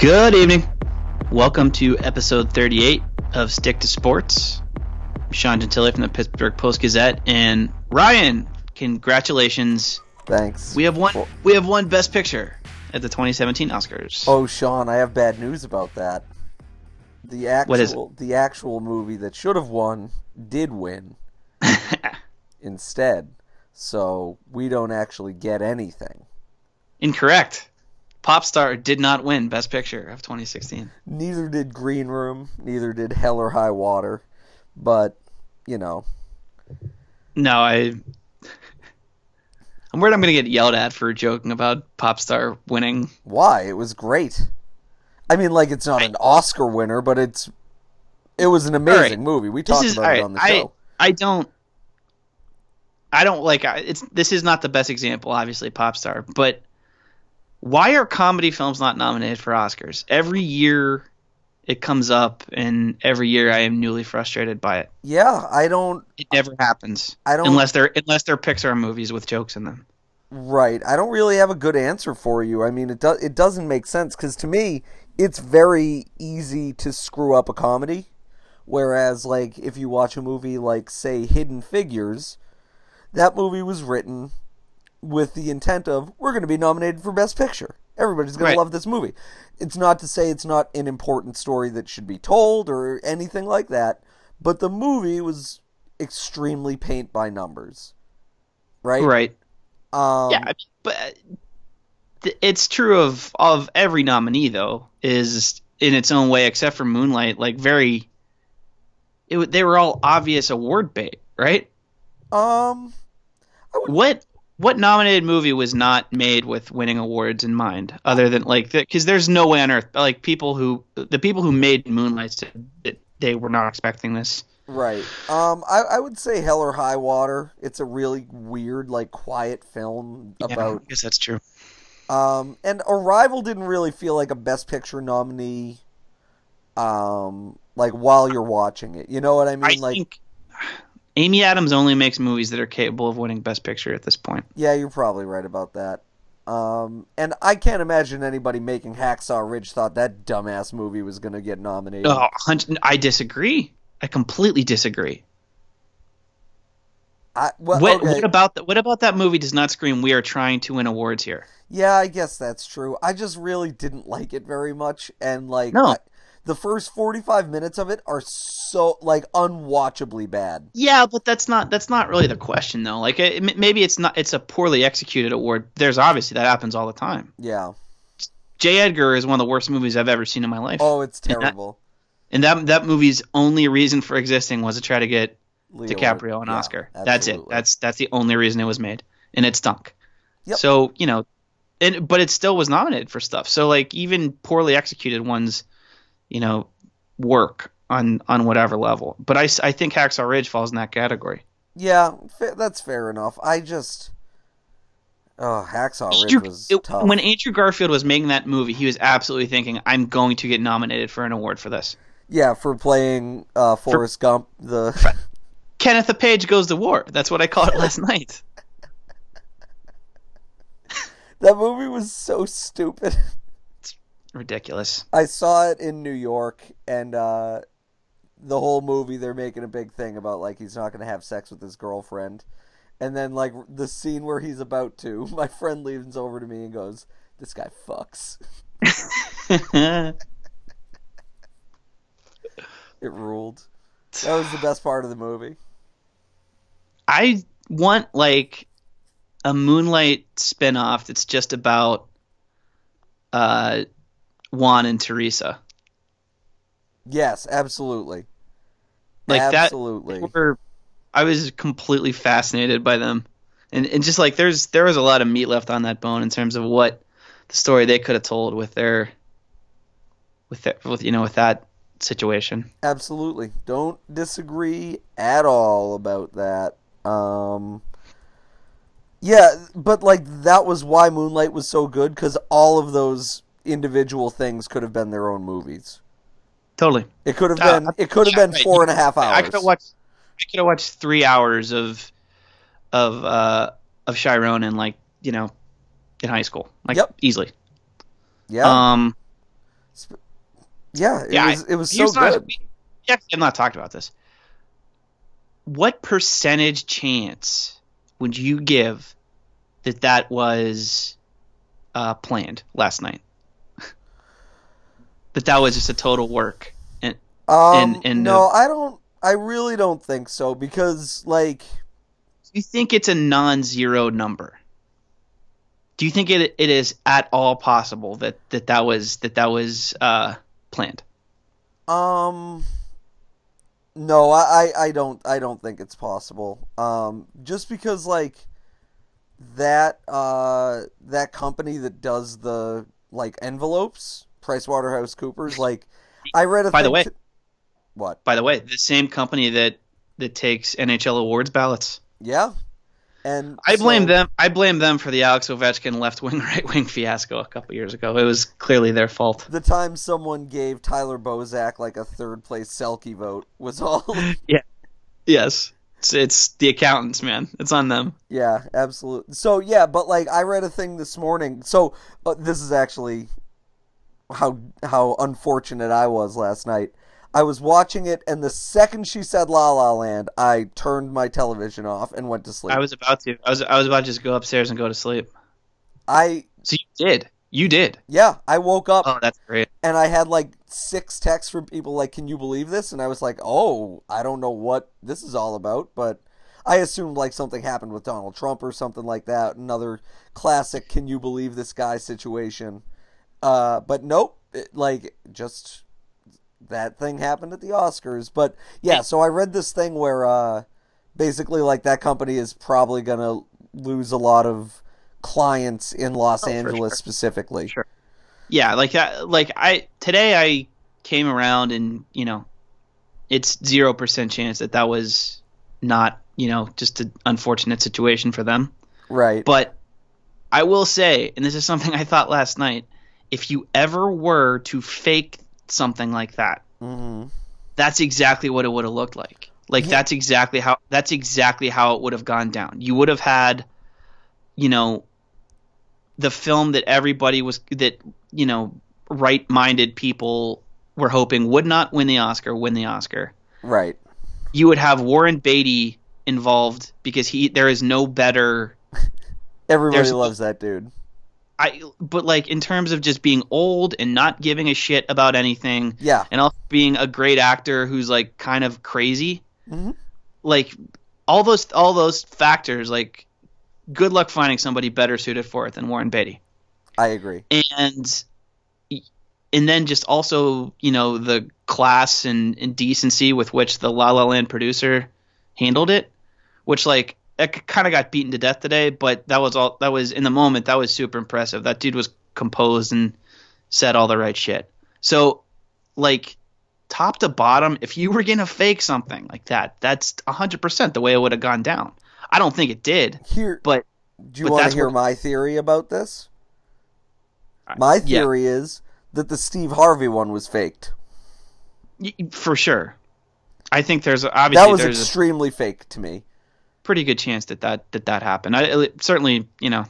Good evening. Welcome to episode 38 of Stick to Sports. I'm Sean Gentille from the Pittsburgh Post Gazette, and Ryan, congratulations. Thanks. We have one. We have one Best Picture at the 2017 Oscars. Oh, Sean, I have bad news about that. The actual, What is the actual movie that should have won did win instead. So we don't actually get anything. Incorrect. Popstar did not win Best Picture of 2016. Neither did Green Room. Neither did Hell or High Water. But you know, No, I. I'm worried I'm going to get yelled at for joking about Popstar winning. why? It was great. I mean, like it's not an Oscar winner, but it's it was an amazing Alright. movie. We talked is about all it on the I show. I don't. I don't like I- it's. This is not the best example, obviously, Popstar. But why are comedy films not nominated for Oscars? Every year, it comes up, and every year I am newly frustrated by it. Yeah, I don't. It never happens I don't. unless they're unless they're Pixar movies with jokes in them. Right. I don't really have a good answer for you. I mean, it does it doesn't make sense cuz to me, it's very easy to screw up a comedy. Whereas like if you watch a movie like say Hidden Figures, that movie was written with the intent of we're going to be nominated for best picture. Everybody's going Right. to love this movie. It's not to say it's not an important story that should be told or anything like that, but the movie was extremely paint by numbers. Right? Right. Um, yeah, but it's true of of every nominee though is in its own way, except for Moonlight. Like very, it, they were all obvious award bait, right? Um, What what nominated movie was not made with winning awards in mind, other than like because there's no way on earth like people who the people who made Moonlight said that they were not expecting this. right. Um, I, I would say Hell or High Water. It's a really weird, like, quiet film Yeah, about. I guess that's true. Um, and Arrival didn't really feel like a Best Picture nominee. Um, like while you're watching it, you know what I mean? I like, think Amy Adams only makes movies that are capable of winning Best Picture at this point. yeah, you're probably right about that. Um, and I can't imagine anybody making Hacksaw Ridge thought that dumbass movie was going to get nominated. Oh, I disagree. I completely disagree. I, well, what, okay. what about that? What about that movie? Does not scream. We are trying to win awards here. Yeah, I guess that's true. I just really didn't like it very much, and like No. I- the first forty-five minutes of it are so like unwatchably bad. Yeah, but that's not that's not really the question though. Like it, maybe it's not it's a poorly executed award. There's obviously that happens all the time. Yeah. J. Edgar is one of the worst movies I've ever seen in my life. Oh, it's And that- terrible. And that that movie's only reason for existing was to try to get Leo- DiCaprio an yeah, Oscar. That's it. That's that's the only reason it was made, and it stunk. Yep. So you know, and but it still was nominated for stuff. So like even poorly executed ones, you know, work on on whatever level. But I, I think Hacksaw Ridge falls in that category. yeah. That's fair enough. I just oh, Hacksaw Ridge Andrew- was it- tough. when Andrew Garfield was making that movie, he was absolutely thinking, "I'm going to get nominated for an award for this." yeah, for playing uh, Forrest Gump. The Kenneth the Page goes to war. That's what I called it last night. that movie was so stupid. Ridiculous. I saw it in New York, and uh, the whole movie they're making a big thing about like he's not going to have sex with his girlfriend, and then like the scene where he's about to, my friend leans over to me and goes, "This guy fucks." It ruled. That was the best part of the movie. I want like a Moonlight spin-off that's just about uh Juan and Teresa. Yes, absolutely. Like absolutely. that were I was completely fascinated by them. And and just like there's there was a lot of meat left on that bone in terms of what the story they could have told with their with that with you know with that situation. Absolutely. Don't disagree at all about that. Um Yeah, but like that was why Moonlight was so good cuz all of those individual things could have been their own movies. Totally. It could have Uh, been it could have yeah, been right. four and a half hours. I could have watched. I could have watched three hours of, of uh of Chiron in like you know, in high school, like Yep. easily. yeah. Um, Yeah, it Yeah, was it was so Here's not- good. yeah, I'm not talked about this. What percentage chance would you give that that was uh, planned last night? That that was just a total work. And Um, and- and, no, uh, I don't. I really don't think so because like do you think it's a non-zero number? Do you think it it is at all possible that that that was that that was uh, planned? Um, no, I, I, I don't, I don't think it's possible. Um, just because like that, uh, that company that does the like envelopes, PricewaterhouseCoopers, like I read a By the way- t- what? By the way, the same company that that takes NHL awards ballots. Yeah, and I blame so- them. I blame them for the Alex Ovechkin left wing right wing fiasco a couple years ago. It was clearly their fault. The time someone gave Tyler Bozak like a third place Selke vote was all. yeah. Yes, it's, it's the accountants, man. It's on them. Yeah, absolutely. So yeah, but like I read a thing this morning. So uh, this is actually how how unfortunate I was last night. I was watching it, and the second she said "La La Land," I turned my television off and went to sleep. I was about to. I was. I was about to just go upstairs and go to sleep. I So you did. You did. yeah, I woke up Oh, that's great. and I had like six texts from people like, "Can you believe this?" And I was like, "Oh, I don't know what this is all about," but I assumed like something happened with Donald Trump or something like that. Another classic "Can you believe this guy?" situation. Uh, but nope, it, like just that thing happened at the Oscars. But yeah, so I read this thing where uh, basically like that company is probably gonna lose a lot of clients in Los Oh, Angeles sure. specifically. Sure. Yeah, like that. Like I today, I came around and you know, it's zero percent chance that that was not you know just an unfortunate situation for them. Right. But I will say, and this is something I thought last night, if you ever were to fake something like that, hmm that's exactly what it would have looked like. Like Yeah. that's exactly how that's exactly how it would have gone down. You would have had, you know, the film that everybody was that you know right-minded people were hoping would not win the Oscar win the Oscar. Right. You would have Warren Beatty involved because he there is no better Everybody loves that dude. I but like in terms of just being old and not giving a shit about anything Yeah. and also being a great actor who's like kind of crazy. Mhm. Like all those all those factors like good luck finding somebody better suited for it than Warren Beatty. I agree. And and then just also, you know, the class and, and decency with which the La La Land producer handled it, which like it kind of got beaten to death today, but that was all that was in the moment that was super impressive. That dude was composed and said all the right shit. So like top to bottom, if you were gonna fake something like that, that's hundred percent the way it would have gone down. I don't think it did, Here, but do you want to hear what- my theory about this? My yeah. theory is that the Steve Harvey one was faked. for sure. I think there's obviously That was there's a extremely fake to me. Pretty good chance that that that, that happened. I certainly, you know,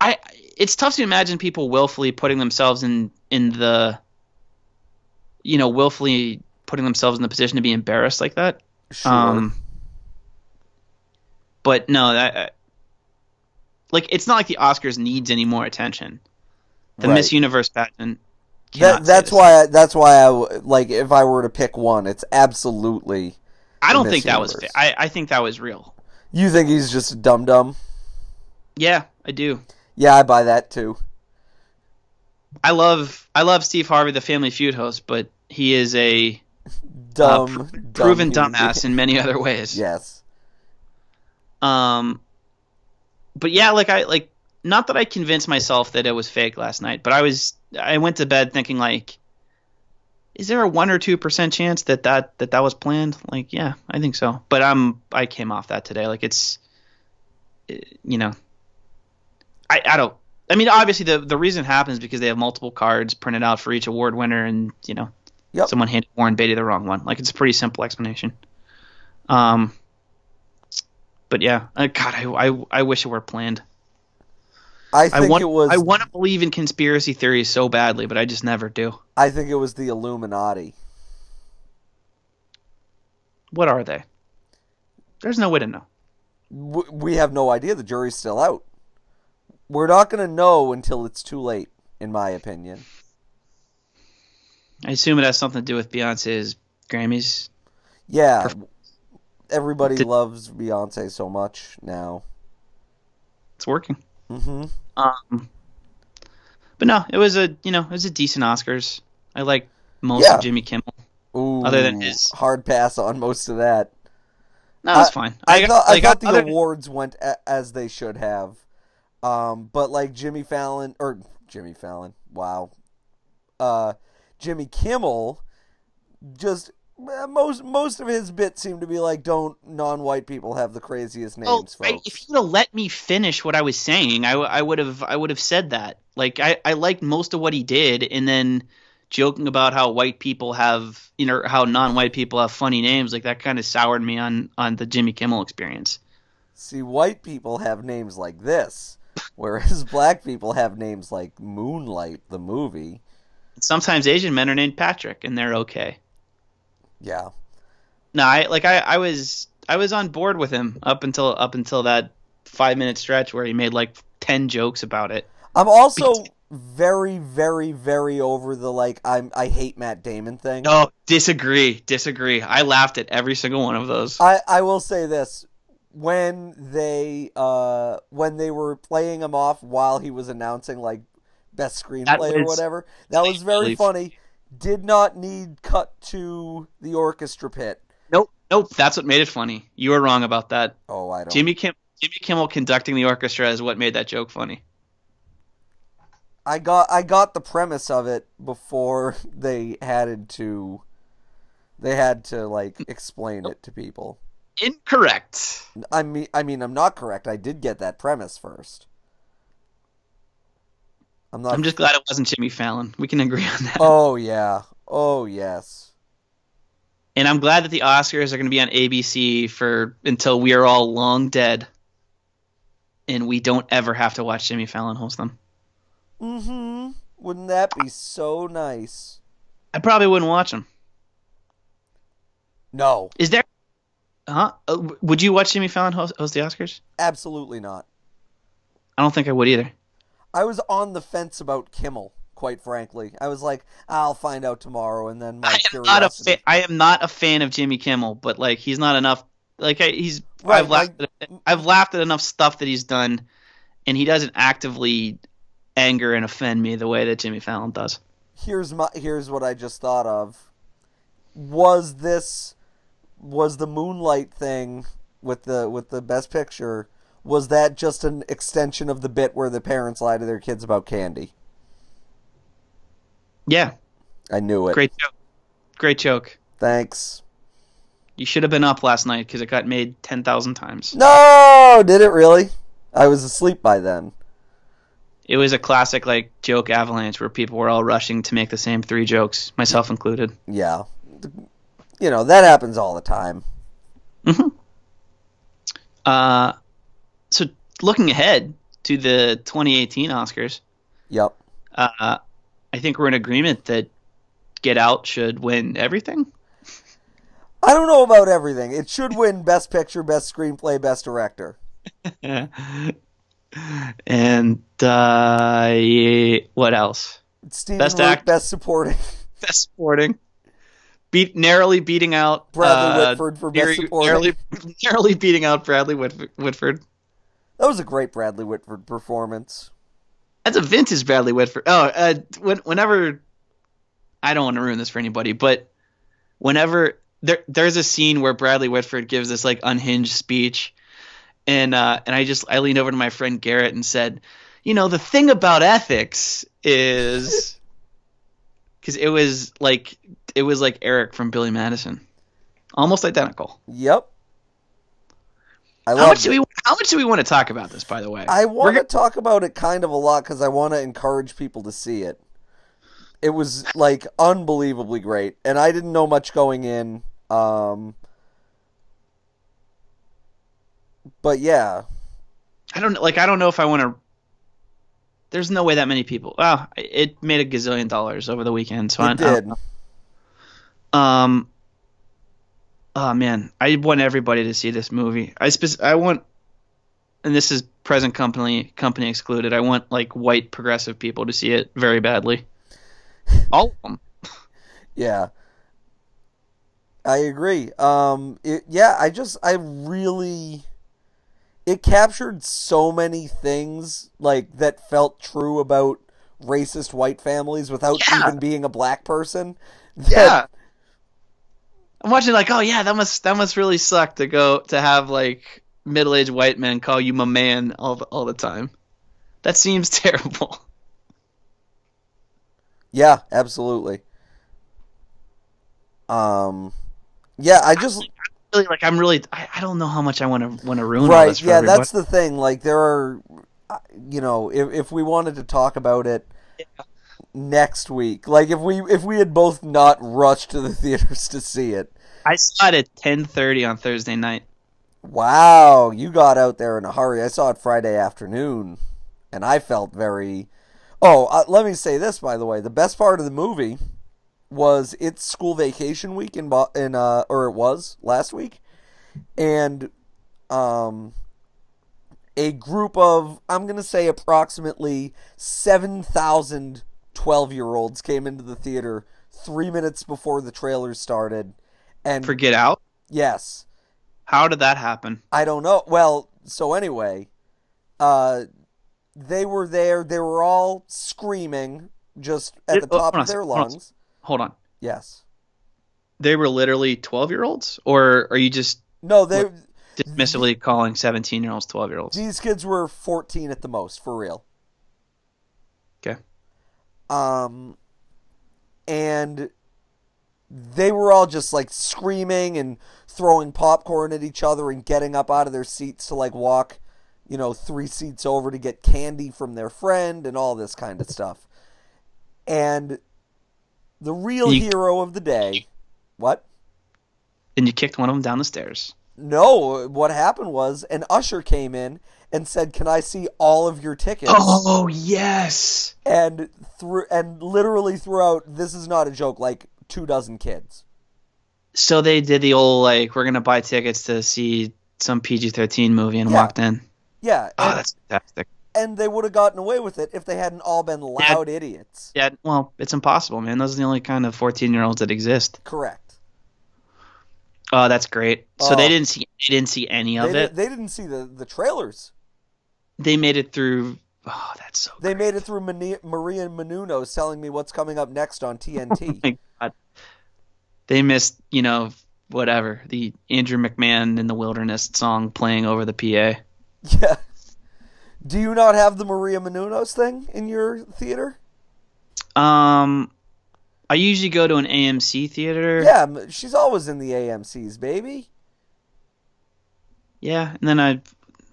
I it's tough to imagine people willfully putting themselves in in the you know willfully putting themselves in the position to be embarrassed like that. Sure. Um, but no, that like it's not like the Oscars needs any more attention. The Right. Miss Universe pageant. that, that's why. I, that's why I like. If I were to pick one, it's absolutely. I don't think that was. Universe. I I think that was real. You think he's just a dum dum? Yeah, I do. Yeah, I buy that too. I love I love Steve Harvey, the Family Feud host, but he is a uh, Dumb, pr- dumb proven dumbass in many other ways. Yes. Um, but yeah, like I like not that I convinced myself that it was fake last night, but I was I went to bed thinking like, is there a one or two percent chance that that that that was planned? Like, yeah, I think so. But I'm I came off that today. Like it's, eh, you know, I I don't. I mean, obviously the the reason it happens because they have multiple cards printed out for each award winner, and you know, Yep. someone handed Warren Beatty the wrong one. Like it's a pretty simple explanation. Um, but yeah, uh, God, I, I I wish it were planned. I think want it was. I want to believe in conspiracy theories so badly, but I just never do. I think it was the Illuminati. What are they? There's no way to know. We have no idea. The jury's still out. We're not going to know until it's too late, in my opinion. I assume it has something to do with Beyonce's Grammys. Yeah. Perf- Everybody Did- loves Beyonce so much now. It's working. hmm Um, but no, it was a you know it was a decent Oscars. I like most Yeah. of Jimmy Kimmel. Ooh, Other than his- hard pass on most of that. No, it's fine. I, got- thought, I thought the awards went a- as they should have. Um, but like Jimmy Fallon or Jimmy Fallon, wow. Uh, Jimmy Kimmel, just Uh, most most of his bits seem to be like, don't non-white people have the craziest oh, names, Oh. I, if you would have let me finish what I was saying, I, I would have I would have said that. Like I, I liked most of what he did, and then joking about how white people have you know how non-white people have funny names, like that kind of soured me on on the Jimmy Kimmel experience. See, white people have names like this, whereas black people have names like Moonlight, the movie. Sometimes Asian men are named Patrick, and they're okay. Yeah. No, I like I, I was I was on board with him up until up until that five minute stretch where he made like ten jokes about it. I'm also very, very, very over the like I'm I hate Matt Damon thing. No, disagree, disagree. I laughed at every single one of those. I, I will say this. When they uh when they were playing him off while he was announcing like best screenplay or whatever, that was very funny. Did not need cut to the orchestra pit. Nope, nope. That's what made it funny. You were wrong about that. Oh, I don't. Jimmy Kim, Jimmy Kimmel conducting the orchestra is what made that joke funny. I got I got the premise of it before they had to they had to like explain it to people. Incorrect. I mean I mean I'm not correct. I did get that premise first. I'm not I'm just glad it wasn't Jimmy Fallon. We can agree on that. Oh yeah. Oh yes. And I'm glad that the Oscars are going to be on ABC for until we are all long dead, and we don't ever have to watch Jimmy Fallon host them. Mm-hmm. Wouldn't that be so nice? I probably wouldn't watch them. No, Is there? Huh? Uh, would you watch Jimmy Fallon host, host the Oscars? absolutely not. I don't think I would either. I was on the fence about Kimmel, quite frankly. I was like, I'll find out tomorrow and then my I am not a curiosity fa- I am not a fan of Jimmy Kimmel, but like he's not enough. Like I, he's Right, I've laughed at, I've laughed at enough stuff that he's done, and he doesn't actively anger and offend me the way that Jimmy Fallon does. here's my here's what I just thought of. Was this was the moonlight thing with the with the best picture was that just an extension of the bit where the parents lie to their kids about candy? Yeah, I knew it. great joke. Great joke. Thanks. You should have been up last night because it got made ten thousand times. No, did it really? I was asleep by then. It was a classic like joke avalanche where people were all rushing to make the same three jokes, myself included. Yeah. You know, that happens all the time. hmm Uh, looking ahead to the 2018 Oscars, Yep. uh, I think we're in agreement that Get Out should win everything. I don't know about everything. It should win Best Picture, Best Screenplay, Best Director. and uh, what else? Best Root, Act- Best Supporting. Best Supporting. Beat narrowly beating out Bradley uh, Whitford for Best Supporting. Narrowly, narrowly beating out Bradley Whitford. That was a great Bradley Whitford performance. That's a vintage Bradley Whitford. Oh, uh, when, whenever I don't want to ruin this for anybody, but whenever there there's a scene where Bradley Whitford gives this like unhinged speech, and uh, and I just I leaned over to my friend Garrett and said, you know, the thing about ethics is because it was like it was like Eric from Billy Madison, almost identical. Yep. I How much do we how much do we want to talk about this? By the way, I We're want to talk about it kind of a lot because I want to encourage people to see it. It was like unbelievably great, and I didn't know much going in. Um, but yeah, I don't like I don't know if I want to There's no way that many people. Wow, it made a gazillion dollars over the weekend. So I, did. I, um. Oh man, I want everybody to see this movie. I spec- I want, and this is present company company excluded. I want like white progressive people to see it very badly. All of them. Yeah. I agree. Um it, yeah, I just I really it captured so many things like that felt true about racist white families without Yeah. even being a black person. that- Yeah. I'm watching like, oh yeah, that must that must really suck to go to have like middle aged white men call you my man all the, all the time. That seems terrible. Yeah, absolutely. Um yeah, I just Really, like I'm really I, I don't know how much I want to want to ruin right yeah everybody. that's the thing like there are uh, you know if if we wanted to talk about it next week. Like if we if we had both not rushed to the theaters to see it. I saw it at 10:30 on Thursday night. wow you got out there in a hurry. I saw it friday afternoon and i felt very oh uh, let me say this by the way. The best part of the movie was it's school vacation week in Bo- in uh or it was last week and um a group of I'm going to say approximately 7,000 12-year-olds came into the theater 3 minutes before the trailer started and For Get Out. yes How did that happen? I don't know. Well, so anyway, uh, they were there. They were all screaming just at It- the oh, top on of their on lungs. Hold on. Yes. They were literally 12 year olds, or are you just No, they. dismissively calling 17 year olds 12 year olds? These kids were 14 at the most, for real. Um, and they were all just like screaming and throwing popcorn at each other and getting up out of their seats to like walk, you know, three seats over to get candy from their friend and all this kind of stuff. And the real You- hero of the day, what? And you kicked one of them down the stairs. No, what happened was an usher came in and said, "Can I see all of your tickets?" Oh yes. and through and literally throughout this is not a joke like two dozen kids So they did the old like we're gonna buy tickets to see some PG-13 movie and Yeah. walked in. yeah Oh, and, that's fantastic. and they would have gotten away with it if they hadn't all been loud idiots Yeah, well, it's impossible, man. Those are the only kind of 14 year olds that exist. correct Oh, that's great. So Oh. they uh, didn't see they didn't see any of di- it. they didn't see the, the trailers They made it through. Oh, that's so. they great. made it through Mani- maria Menounos telling me what's coming up next on tnt my God. They missed, you know, whatever the Andrew McMahon in the Wilderness song playing over the PA. yeah do you not have the maria Menounos thing in your theater Um, I usually go to an AMC theater. yeah she's always in the amcs baby Yeah, and then I,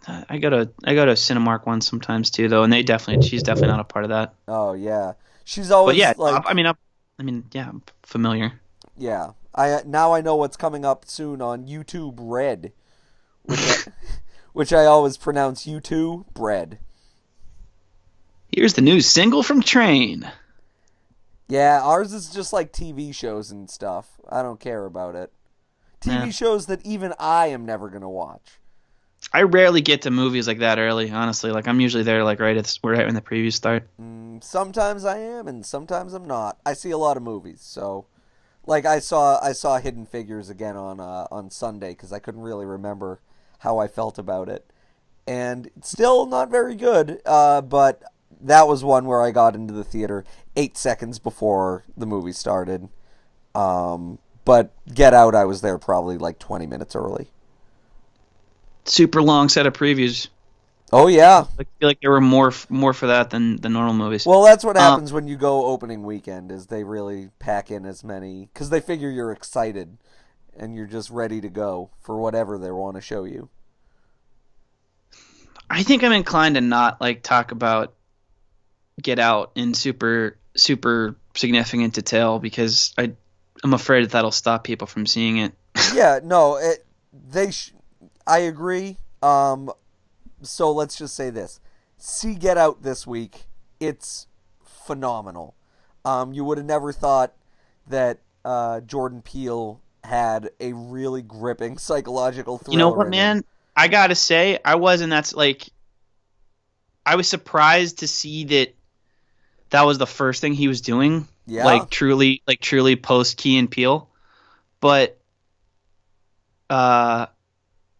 I go to I go to Cinemark one sometimes too, though, and they definitely she's definitely not a part of that. oh yeah she's always But yeah, like I, mean, I, I mean, yeah, I'm familiar. Yeah, I uh, now I know what's coming up soon on YouTube Red, which I, which I always pronounce YouTube Bread. Here's the new single from Train. Yeah, ours is just like TV shows and stuff. I don't care about it. TV Yeah. shows that even I am never gonna watch. I rarely get to movies like that early, honestly. Like I'm usually there like right at right when the previews start. Mm, sometimes I am, and sometimes I'm not. I see a lot of movies, so like I saw I saw Hidden Figures again on uh, on Sunday because I couldn't really remember how I felt about it, and it's still not very good. Uh, but that was one where I got into the theater eight seconds before the movie started. Um, but Get Out, I was there probably like twenty minutes early. Super long set of previews. Oh yeah, I feel like there were more more for that than the normal movies. Well, that's what Um, happens when you go opening weekend. Is they really pack in as many because they figure you're excited and you're just ready to go for whatever they want to show you. I think I'm inclined to not like talk about Get Out in super super significant detail because I I'm afraid that that'll stop people from seeing it. yeah, no, it, they. Sh- I agree. Um, so let's just say this: see Get Out this week it's phenomenal. Um, you would have never thought that uh, Jordan Peele had a really gripping psychological thriller. You know what, in it. man? I gotta say, I wasn't. That's like, I was surprised to see that that was the first thing he was doing. Yeah. Like truly, like truly post Key and Peele, but uh,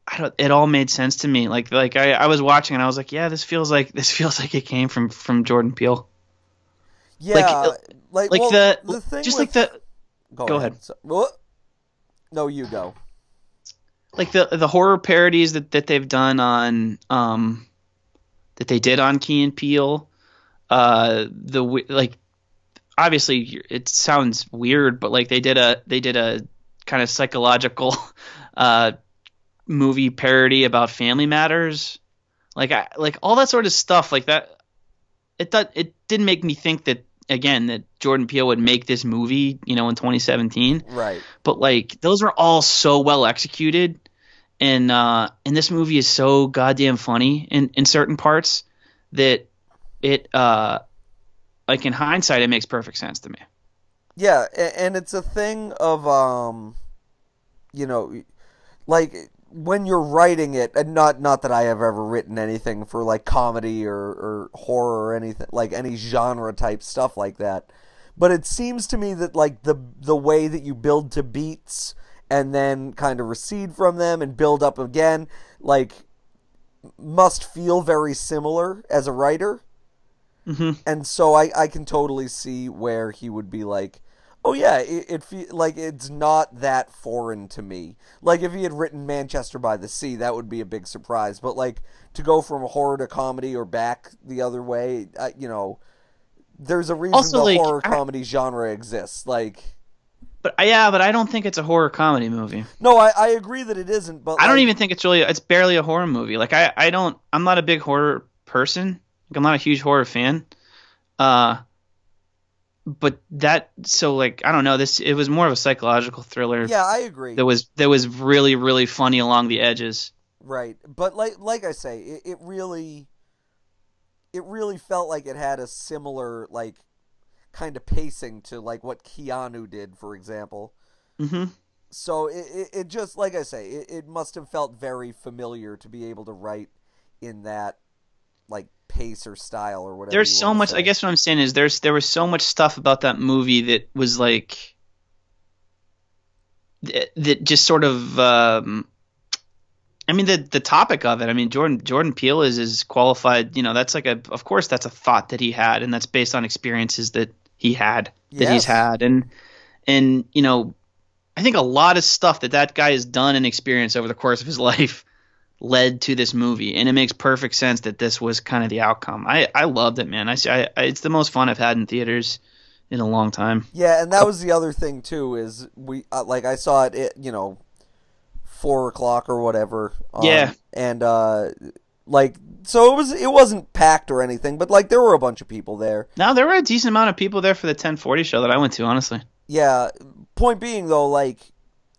I don't. It all made sense to me. Like, like I, I was watching and I was like, yeah, this feels like this feels like it came from from Jordan Peele. Yeah, like, like, Like well, the, the thing just with- like the Go, go ahead. ahead. So- No, you go. like the the horror parodies that, that they've done on um that they did on Key and Peele. Uh, the like obviously it sounds weird, but like they did a they did a kind of psychological uh movie parody about Family Matters. Like I like all that sort of stuff like that. It does it didn't make me think that again that Jordan Peele would make this movie, you know, in 2017 Right. but like those are all so well executed and uh and this movie is so goddamn funny in in certain parts that it uh like in hindsight it makes perfect sense to me Yeah, and it's a thing of um, you know, like when you're writing it, and not not that I have ever written anything for like comedy or or horror or anything like any genre type stuff like that, but it seems to me that like the the way that you build to beats and then kind of recede from them and build up again, like must feel very similar as a writer. Hmm and so I, I can totally see where he would be like, oh yeah, it, it fe- like it's not that foreign to me. Like if he had written Manchester by the Sea, that would be a big surprise. But like to go from horror to comedy or back the other way, uh, you know, there's a reason Also, the like, horror I- comedy genre exists. Like, but uh, yeah but i don't think it's a horror comedy movie no, I, I agree that it isn't, but i don't like, even think it's really it's barely a horror movie like i i don't i'm not a big horror person like i'm not a huge horror fan uh but that so like i don't know this it was more of a psychological thriller Yeah, I agree. that was that was really really funny along the edges. Right, but like like I say, it, it really, it really felt like it had a similar like kind of pacing to like what Keanu did, for example. hmm So it it, it just like I say, it, it must have felt very familiar to be able to write in that pace or style or whatever. There's so much. say. I guess what I'm saying is there's there was so much stuff about that movie that was like that, that just sort of. Um, I mean the the topic of it. I mean Jordan Jordan Peele is is qualified. You know that's like a of course that's a thought that he had and that's based on experiences that he had that Yes. he's had and and you know I think a lot of stuff that that guy has done and experienced over the course of his life led to this movie, and it makes perfect sense that this was kind of the outcome. I I loved it, man. I, see- I, I it's the most fun I've had in theaters in a long time. Yeah, and that was the other thing too. Is we uh, like I saw it, it, you know, four o'clock or whatever. um, Yeah. and uh, like so it was. It wasn't packed or anything, but like there were a bunch of people there. Now there were a decent amount of people there for the 1040 show that I went to, honestly. Yeah. Point being though, like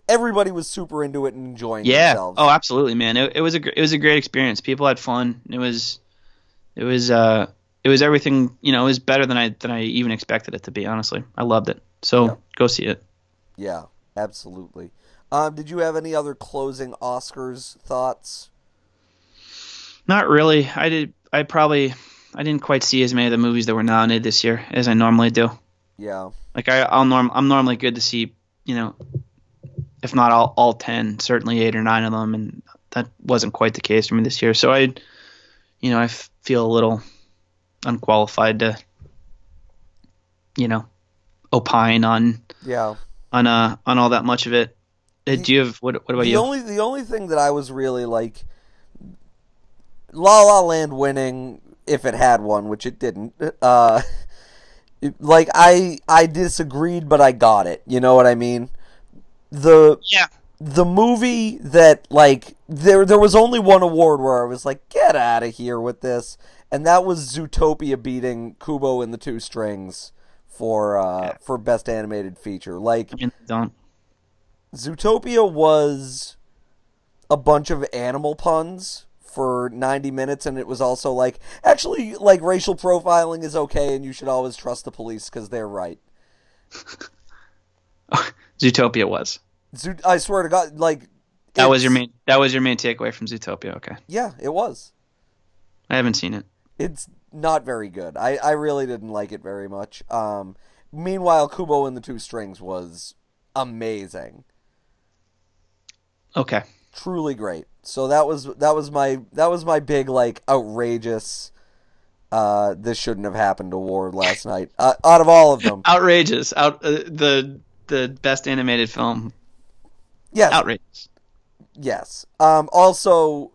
everybody was super into it and enjoying Yeah. themselves. Oh, absolutely, man. It, it was a it was a great experience. People had fun. It was it was uh it was everything. You know, it was better than I than I even expected it to be. Honestly, I loved it. So Yeah. go see it. Yeah, absolutely. Um, did you have any other closing Oscars thoughts? Not really. I did. I probably I didn't quite see as many of the movies that were nominated this year as I normally do. Yeah. Like I, I'll norm. I'm normally good to see. You know, if not all all ten, certainly eight or nine of them, and that wasn't quite the case for me this year. So I, you know, I feel a little unqualified to, you know, opine on Yeah. on uh on all that much of it. Uh, Do you have what? What about the you? only the only thing that I was really like La La Land winning if it had one, which it didn't. Uh like I I disagreed but I got it. You know what I mean? The yeah. the movie that like there there was only one award where I was like get out of here with this and that was Zootopia beating Kubo and the Two Strings for uh Yeah. for best animated feature. Like I mean, don't. Zootopia was a bunch of animal puns for 90 minutes and it was also like actually like racial profiling is okay and you should always trust the police cuz they're right. Zootopia was. Zoot- I swear to god like That was your main that was your main takeaway from Zootopia, okay. Yeah, it was. I haven't seen it. It's not very good. I, I really didn't like it very much. Um, meanwhile, Kubo and the Two Strings was amazing, Okay. truly great. So that was that was my that was my big like outrageous. Uh, this shouldn't have happened award last night. Uh, out of all of them, Outrageous. Out uh, the the best animated film. yes, Outrageous. yes. Um, also,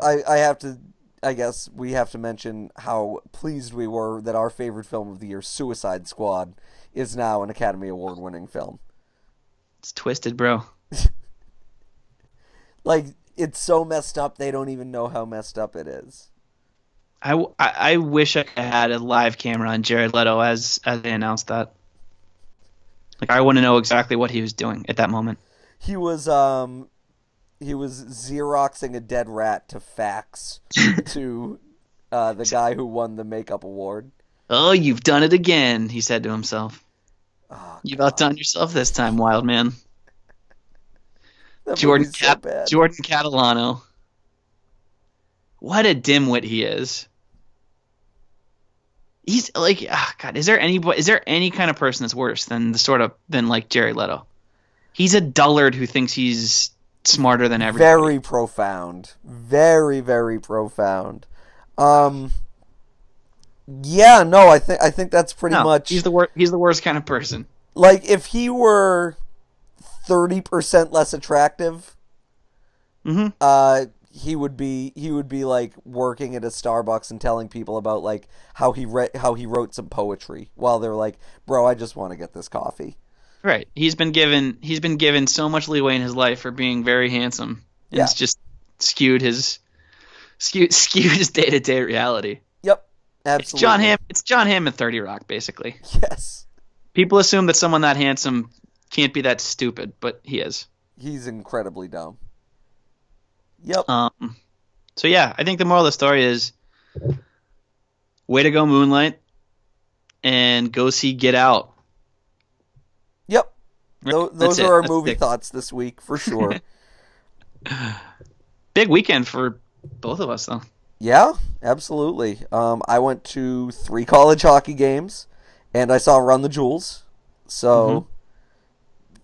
I I have to. I guess we have to mention how pleased we were that our favorite film of the year, Suicide Squad, is now an Academy Award winning film. It's twisted, bro. Like it's so messed up they don't even know how messed up it is. I I wish I had a live camera on Jared Leto as as they announced that. Like I want to know exactly what he was doing at that moment. He was um he was xeroxing a dead rat to fax to uh, the guy who won the makeup award. Oh, you've done it again, he said to himself. Oh, You've outdone yourself this time, wild man. Jordan so bad. Jordan Catalano. What a dimwit he is. He's like, ah, God. Is there any is there any kind of person that's worse than the sort of than like Jared Leto? He's a dullard who thinks he's smarter than everybody. very profound. Very very profound. Um yeah, no, I think I think that's pretty No, much he's the worst. He's the worst kind of person. like if he were 30% less attractive, hmm uh he would be he would be like working at a Starbucks and telling people about like how he read how he wrote some poetry while they're like, "Bro, I just want to get this coffee." Right. He's been given he's been given so much leeway in his life for being very handsome. And Yeah. It's just skewed his skewed skewed his day to day reality. Yep. It's Absolutely. Jon Hamm. It's Jon Hamm in Thirty Rock, basically. Yes. People assume that someone that handsome can't be that stupid, but he is. He's incredibly dumb. Yep. Um, so yeah, I think the moral of the story is, way to go, Moonlight, and go see Get Out. Yep. That's those it. are our That's movie thoughts this week for sure. Big weekend for both of us, though. yeah, absolutely. Um, I went to three college hockey games, and I saw Run the Jewels. So Mm-hmm.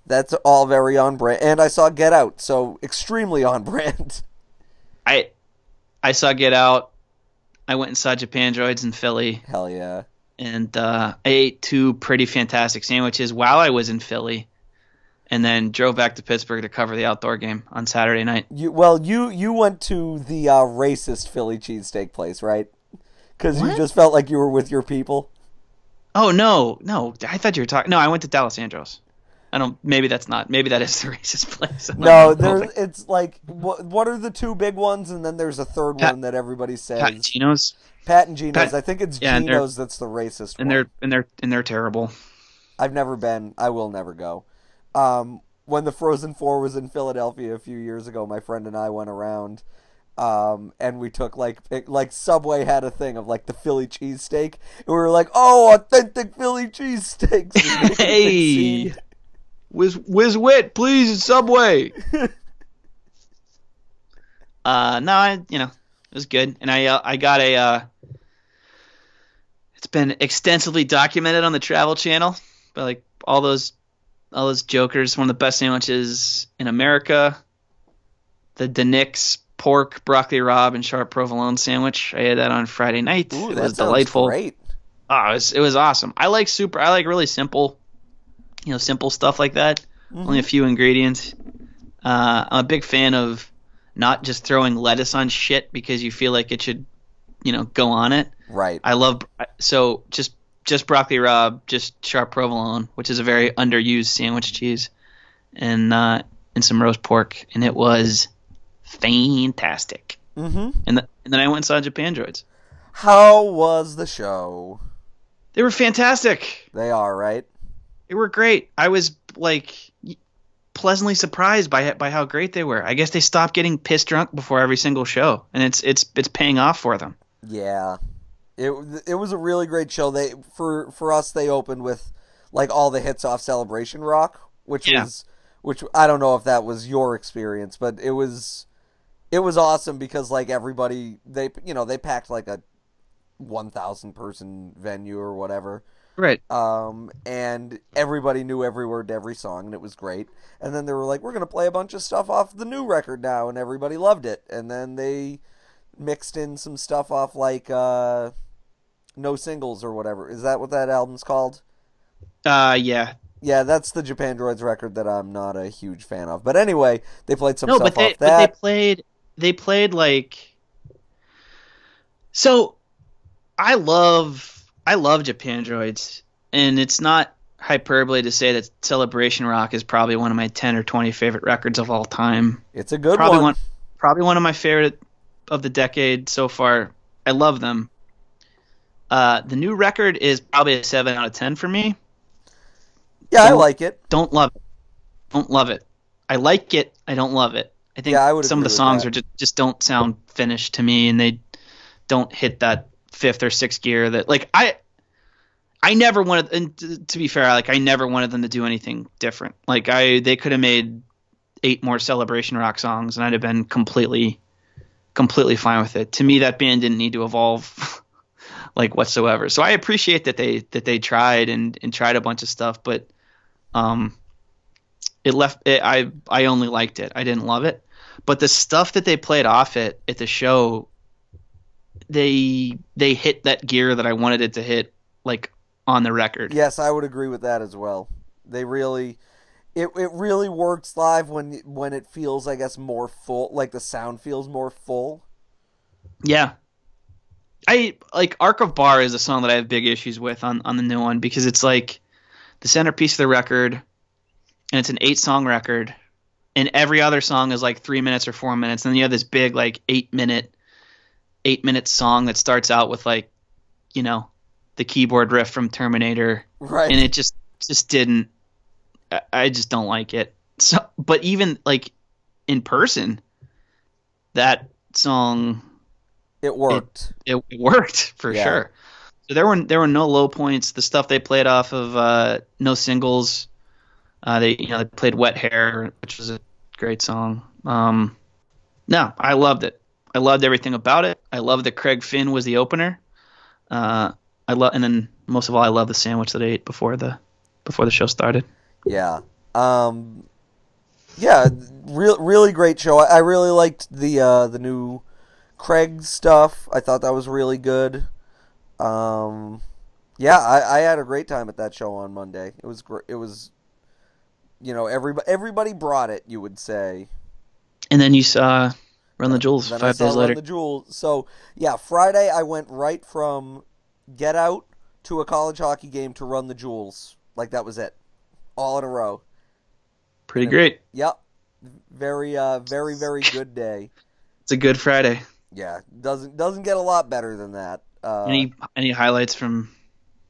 that's all very on brand. And I saw Get Out, so extremely on brand. I I saw Get Out. I went and saw Japandroids in Philly, Hell yeah. and uh, I ate two pretty fantastic sandwiches while I was in Philly, and then drove back to Pittsburgh to cover the outdoor game on Saturday night. You well, you you went to the uh, racist Philly cheesesteak place, right? Because you just felt like you were with your people. Oh no, no! I thought you were talking. No, I went to Dalessandro's. I don't. Maybe that's not. Maybe that is the racist place. No, it's like what what are the two big ones, and then there's a third Pat- one that everybody says. Pat Geno's, Pat and Geno's. Pat- I think it's yeah, and Geno's that's the racist and one. they're and they're and they're terrible. I've never been. I will never go. Um, when the Frozen Four was in Philadelphia a few years ago, my friend and I went around, um, and we took like pic- like Subway had a thing of like the Philly cheesesteak, and we were like, "Oh, authentic Philly cheesesteaks." We made a big Hey. Whiz Whiz Wit, please Subway. uh, no, I you know it was good, and I uh, I got a. Uh, it's been extensively documented on the Travel Channel, but like all those all those jokers, one of the best sandwiches in America. The DiNic's pork broccoli rabe and sharp provolone sandwich. I had that on Friday night. Ooh, it that was delightful. Great. Oh, it was, it was awesome. I like super. I like really simple, you know, simple stuff like that. Only a few ingredients. Uh, I'm a big fan of not just throwing lettuce on shit because you feel like it should, you know, go on it. Right. I love so just just broccoli rabe, just sharp provolone, which is a very underused sandwich cheese, and uh, and some roast pork, and it was fantastic. Mm-hmm. And, the, and then I went and saw Japandroids. How was the show? They were fantastic. They are right. They were great. I was like, pleasantly surprised by by how great they were. I guess they stopped getting pissed drunk before every single show, and it's it's it's paying off for them. Yeah, it it was a really great show. They for for us they opened with like all the hits off Celebration Rock, which Yeah. was which I don't know if that was your experience, but it was it was awesome because like everybody they you know they packed like a one thousand person venue or whatever. Right. um, and everybody knew every word to every song, and it was great. And then they were like, "We're gonna play a bunch of stuff off the new record now," and everybody loved it. And then they mixed in some stuff off like uh, "No Singles" or whatever. Is that what that album's called? Uh, yeah. Yeah, that's the Japandroids record that I'm not a huge fan of. But anyway, they played some No, stuff but they off but they played they played like. So, I love I love Japandroids, and it's not hyperbole to say that Celebration Rock is probably one of my ten or twenty favorite records of all time. It's a good probably one. one probably one of my favorite of the decade so far. I love them. Uh, the new record is probably a seven out of ten for me. Yeah, I Don't- like it. Don't love it. Don't love it. I like it. I don't love it. I think Yeah, I some of the songs are just just don't sound finished to me, and they don't hit that fifth or sixth gear that like I. I never wanted, and t- to be fair, like I never wanted them to do anything different. Like I, they could have made eight more celebration rock songs, and I'd have been completely, completely fine with it. To me, that band didn't need to evolve, like whatsoever. So I appreciate that they that they tried and and tried a bunch of stuff, but um, it left. It, I I only liked it. I didn't love it, but the stuff that they played off it at the show, they they hit that gear that I wanted it to hit, like on the record. Yes, I would agree with that as well. They really, it it really works live when when it feels, I guess, more full. Like the sound feels more full. Yeah. I like Arc of Bar is a song that I have big issues with on, on the new one because it's like the centerpiece of the record and it's an eight song record and every other song is like three minutes or four minutes and then you have this big like eight minute eight minute song that starts out with like you know the keyboard riff from Terminator Right. and it just just didn't I- I just don't like it. So but even like in person that song it worked. it, it worked for Yeah. sure. So there were there were no low points. The stuff they played off of uh, no singles, uh, they you know they played Wet Hair, which was a great song. Um, no, I loved it. I loved everything about it. I loved that Craig Finn was the opener. Uh, I love, and then most of all, I love the sandwich that I ate before the before the show started. Yeah. Um. Yeah, real really great show. I, I really liked the uh, the new Craig stuff. I thought that was really good. Um. Yeah, I, I had a great time at that show on Monday. It was gr- it was, you know, everybody everybody brought it. You would say. And then you saw Run the Jewels Then I five saw days Run later. the Jewels. So yeah, Friday I went right from Get Out to a college hockey game to Run the Jewels. Like that was it, all in a row. Pretty great. Yep, very uh, very very good day. It's a good Friday. Yeah, doesn't doesn't get a lot better than that. Uh, Any any highlights from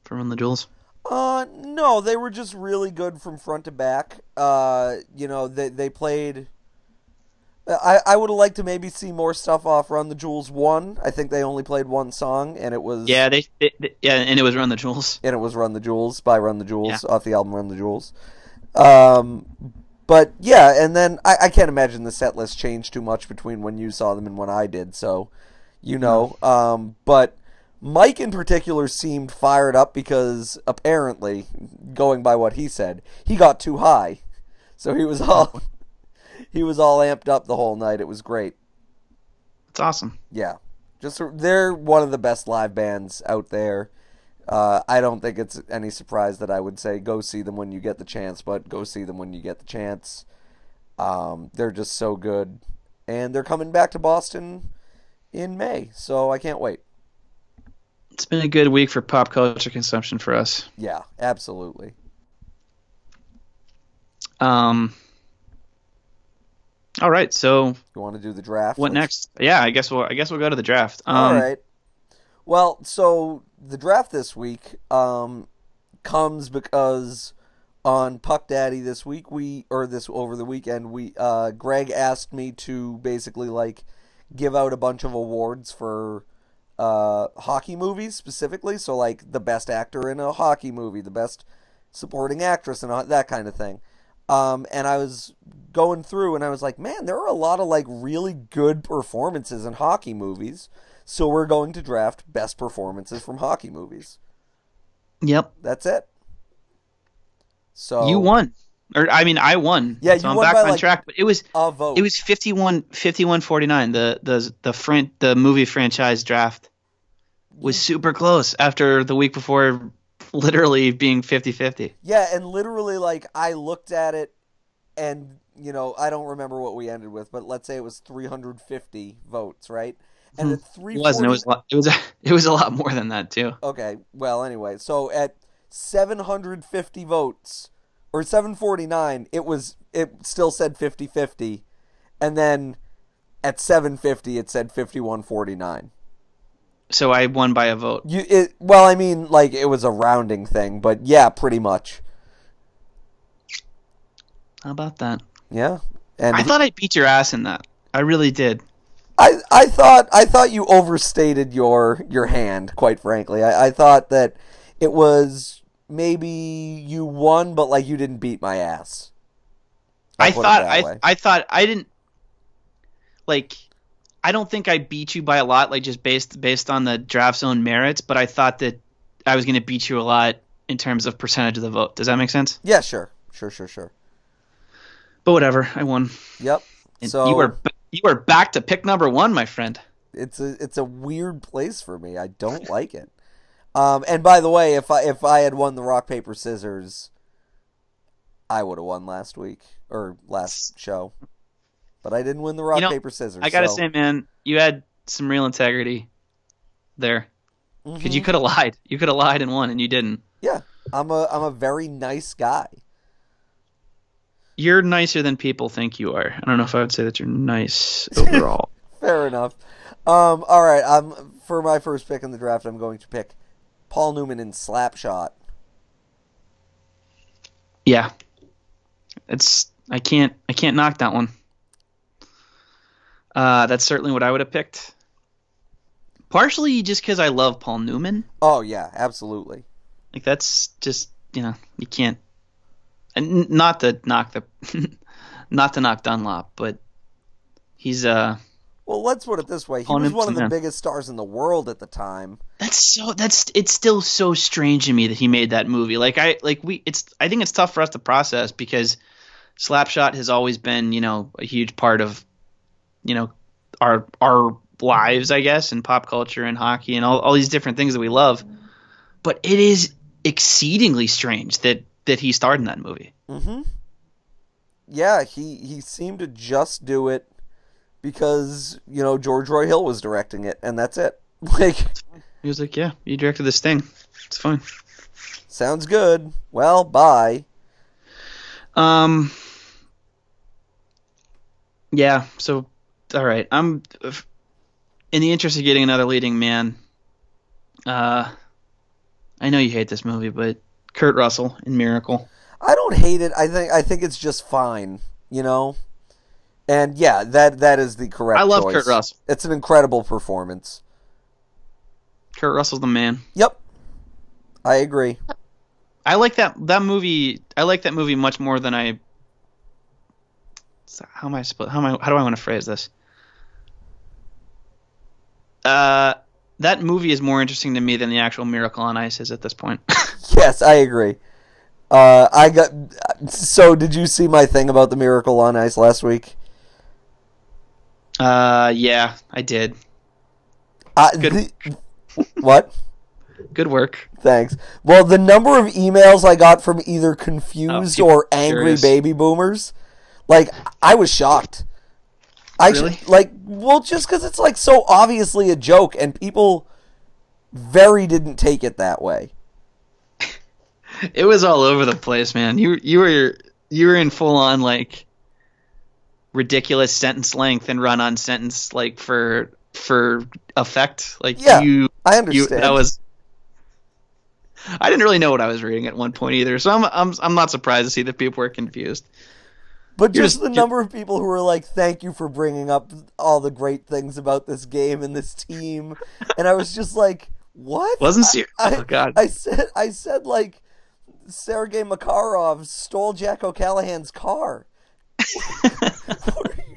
from Run the Jewels? Uh, no, they were just really good from front to back. Uh, you know, they they played. I I would have liked to maybe see more stuff off Run the Jewels one. I think they only played one song, and it was Yeah, they, they, they- yeah, and it was Run the Jewels. and it was Run the Jewels by Run the Jewels off the album Run the Jewels. Um, but yeah, and then I, I can't imagine the set list changed too much between when you saw them and when I did. So, you know, um, but Mike in particular seemed fired up because apparently, going by what he said, he got too high, so he was all he was all amped up the whole night. It was great. It's awesome. Yeah, just they're one of the best live bands out there. Uh, I don't think it's any surprise that I would say go see them when you get the chance, but go see them when you get the chance. Um, they're just so good, and they're coming back to Boston in May, so I can't wait. It's been a good week for pop culture consumption for us. Yeah, absolutely. Um. All right, so You want to do the draft? what next? Yeah, I guess we'll I guess we'll go to the draft. Um, All right. Well, so the draft this week um, comes because on Puck Daddy this week, we or this over the weekend, we uh, Greg asked me to basically like give out a bunch of awards for uh, hockey movies specifically. So like the best actor in a hockey movie, the best supporting actress, and that kind of thing. Um, and I was going through, and I was like, man, there are a lot of like really good performances in hockey movies. So we're going to draft best performances from hockey movies. Yep. That's it. So you won, or I mean, I won. Yeah, so I'm back on like, track. But it was a vote. it was 51 51 49 the the the fran- the movie franchise draft was super close after the week before literally being 50-50 Yeah, and literally, like, I looked at it, and, you know, I don't remember what we ended with, but let's say it was 350 votes, right? And at Hmm. it wasn't it was a lot, it was it was a lot more than that too Okay, well, anyway, so at 750 votes, or 749, it was, it still said 50 50, and then at 750, it said 5149. So I won by a vote You, it, well, I mean, like, it was a rounding thing, but yeah, pretty much. how about that Yeah. And I thought I beat your ass in that I really did I, I thought I thought you overstated your your hand. Quite frankly, I, I thought that it was maybe you won, but like you didn't beat my ass. I'll I thought I way. I thought I didn't like I don't think I beat you by a lot like just based based on the draft's own merits, but I thought that I was going to beat you a lot in terms of percentage of the vote. Does that make sense? yeah, sure, sure, sure, sure. But whatever, I won. Yep. And so you were you were back to pick number 1, my friend. it's a it's a weird place for me. I don't like it. Um, and by the way, if I if I had won the rock paper scissors, I would have won last week or last show. But I didn't win the rock You know, paper scissors. I got to so- say man, you had some real integrity there. Cuz Mhm. you could have lied. You could have lied and won and you didn't. Yeah, I'm a I'm a very nice guy. You're nicer than people think you are. I don't know if I would say that you're nice overall. Fair enough. Um, all right. Um, for my first pick in the draft, I'm going to pick Paul Newman in Slapshot. Yeah. It's I can't I can't knock that one. Uh, that's certainly what I would have picked. Partially just because I love Paul Newman. Oh yeah, absolutely. Like that's just you know you can't. And not to knock the, not to knock Dunlop, but he's uh Well, let's put it this way: he Paul was one of the yeah. biggest stars in the world at the time. that's so that's it's still so strange to me that he made that movie. Like I like we it's I think it's tough for us to process because Slapshot has always been you know a huge part of you know our our lives I guess and pop culture and hockey and all all these different things that we love. But it is exceedingly strange that that he starred in that movie. Mm-hmm. Yeah, he he seemed to just do it because you know George Roy Hill was directing it, and that's it. Like, He was like, "Yeah, you directed this thing. It's fine." sounds good. Well, bye. Um. Yeah. So, all right. I'm in the interest of getting another leading man. Uh, I know you hate this movie, but Kurt Russell in Miracle. I don't hate it. I think I think it's just fine. You know. And yeah, that that is the correct. I love choice. Kurt Russell. It's an incredible performance. Kurt Russell's the man. Yep, I agree. I like that that movie. I like that movie much more than I. How am I supposed? How am I? How do I want to phrase this? Uh, that movie is more interesting to me than the actual Miracle on Ice is at this point. Yes, I agree. Uh, I got. So, did you see my thing about the Miracle on Ice last week? uh, yeah, I did. Uh, Good. the- what? Good work. Thanks. Well, the number of emails I got from either confused Oh, or angry baby boomers, like I was shocked. I Really? like well, just because it's like so obviously a joke, and people very didn't take it that way. It was all over the place, man. You you were you were in full on like ridiculous sentence length and run on sentence like for for effect. Like Yeah, you I understand. you that was I didn't really know what I was reading at one point either, so I'm I'm I'm not surprised to see that people were confused. But just just- the number of people who were like, "Thank you for bringing up all the great things about this game and this team," and I was just like, "What?" Wasn't serious. I, oh god. I said, I said like, Sergei Makarov stole Jack O'Callahan's car. What are you-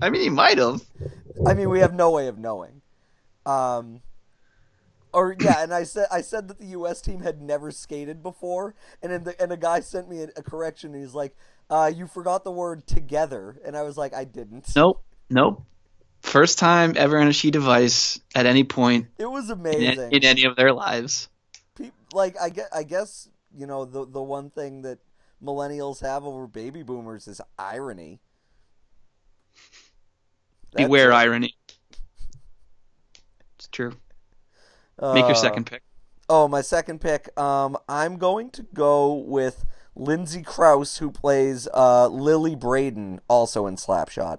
I mean, he might have. I mean, we have no way of knowing. Um, or yeah, and I said I said that the U.S. team had never skated before, and the, and a guy sent me a, a correction. And he's like, uh, "You forgot the word together," and I was like, "I didn't." Nope. Nope. First time ever on a sheet device at any point It was amazing. in any of their lives. Pe- like I guess, I guess you know the the one thing that millennials have over baby boomers is irony. That's Beware it. irony. It's true. Make your Uh, second pick. Oh, my second pick. Um, I'm going to go with Lindsay Crouse, who plays uh, Lily Braden, also in Slapshot.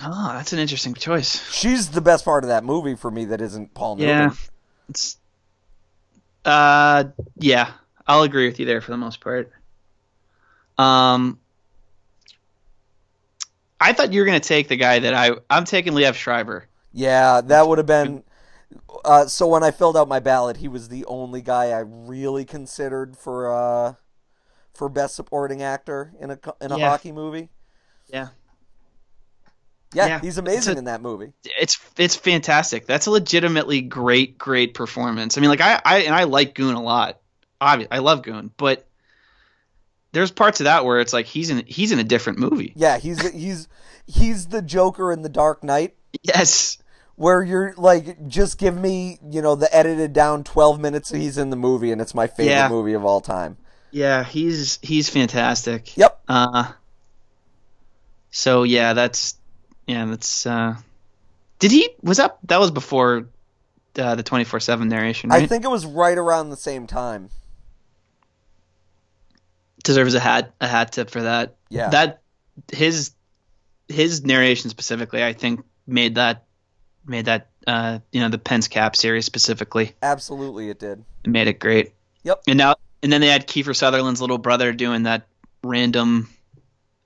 Oh, that's an interesting choice. She's the best part of that movie for me. That isn't Paul Yeah. Newman. It's uh yeah, I'll agree with you there for the most part. Um I thought you were gonna take the guy that I I'm taking Liev Schreiber. Yeah, that would have been. Uh, so when I filled out my ballot, he was the only guy I really considered for uh, for best supporting actor in a in a Yeah. hockey movie. Yeah. Yeah, Yeah, he's amazing a- in that movie. It's it's fantastic. That's a legitimately great great performance. I mean, like I I and I like Goon a lot. Obviously, I love Goon, but there's parts of that where it's like he's in he's in a different movie. Yeah, he's he's he's the Joker in the Dark Knight. Yes. where you're like, just give me, you know, the edited down 12 minutes he's in the movie, and it's my favorite Yeah. movie of all time. Yeah, he's he's fantastic. Yep. Uh so yeah, that's yeah, that's uh Did he was that that was before uh, the 24/7 narration, right? I think it was right around the same time. deserves a hat a hat tip for that. Yeah. That his his narration specifically, I think made that made that uh you know the Pens Cap series specifically Absolutely, it did. it made it great. Yep. And now and then they had Kiefer Sutherland's little brother doing that random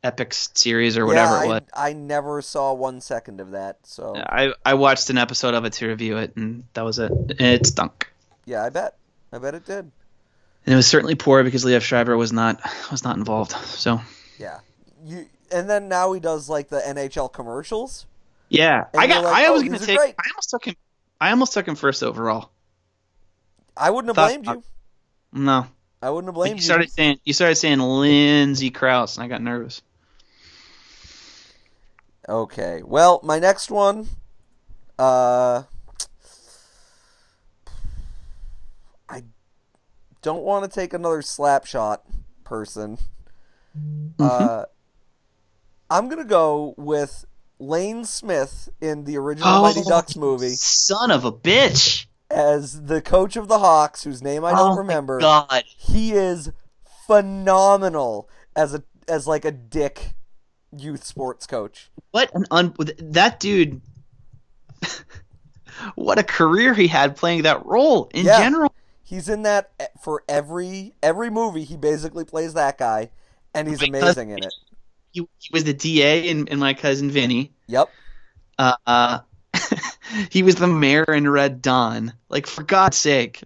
epic series or whatever yeah, it was. I, I never saw one second of that, so I I watched an episode of it to review it, and that was it. It stunk, yeah, I bet. I bet it did. and it was certainly poor because Liev Schreiber was not was not involved. So Yeah. You and then now he does like the NHL commercials. yeah, I got. like, I oh, was "Oh, gonna take. I almost took him. I almost took him first overall. I wouldn't have Thought- blamed you. No, I wouldn't have Like, blamed you started saying you started saying Lindsay Crouse, and I got nervous. Okay. Well, my next one, uh, I don't want to take another slap shot person. Uh, I'm gonna go with Lane Smith in the original Mighty Ducks movie Son of a bitch! As the coach of the Hawks, whose name I don't oh remember. God, He is phenomenal as a as like a dick youth sports coach. what an un that dude. what a career he had playing that role in Yeah. general. He's in that e- for every every movie. He basically plays that guy, and he's amazing in it. He, he was the DA in, in my cousin Vinny. Yep. Uh, uh, he was the mayor in Red Dawn. Like for God's sake,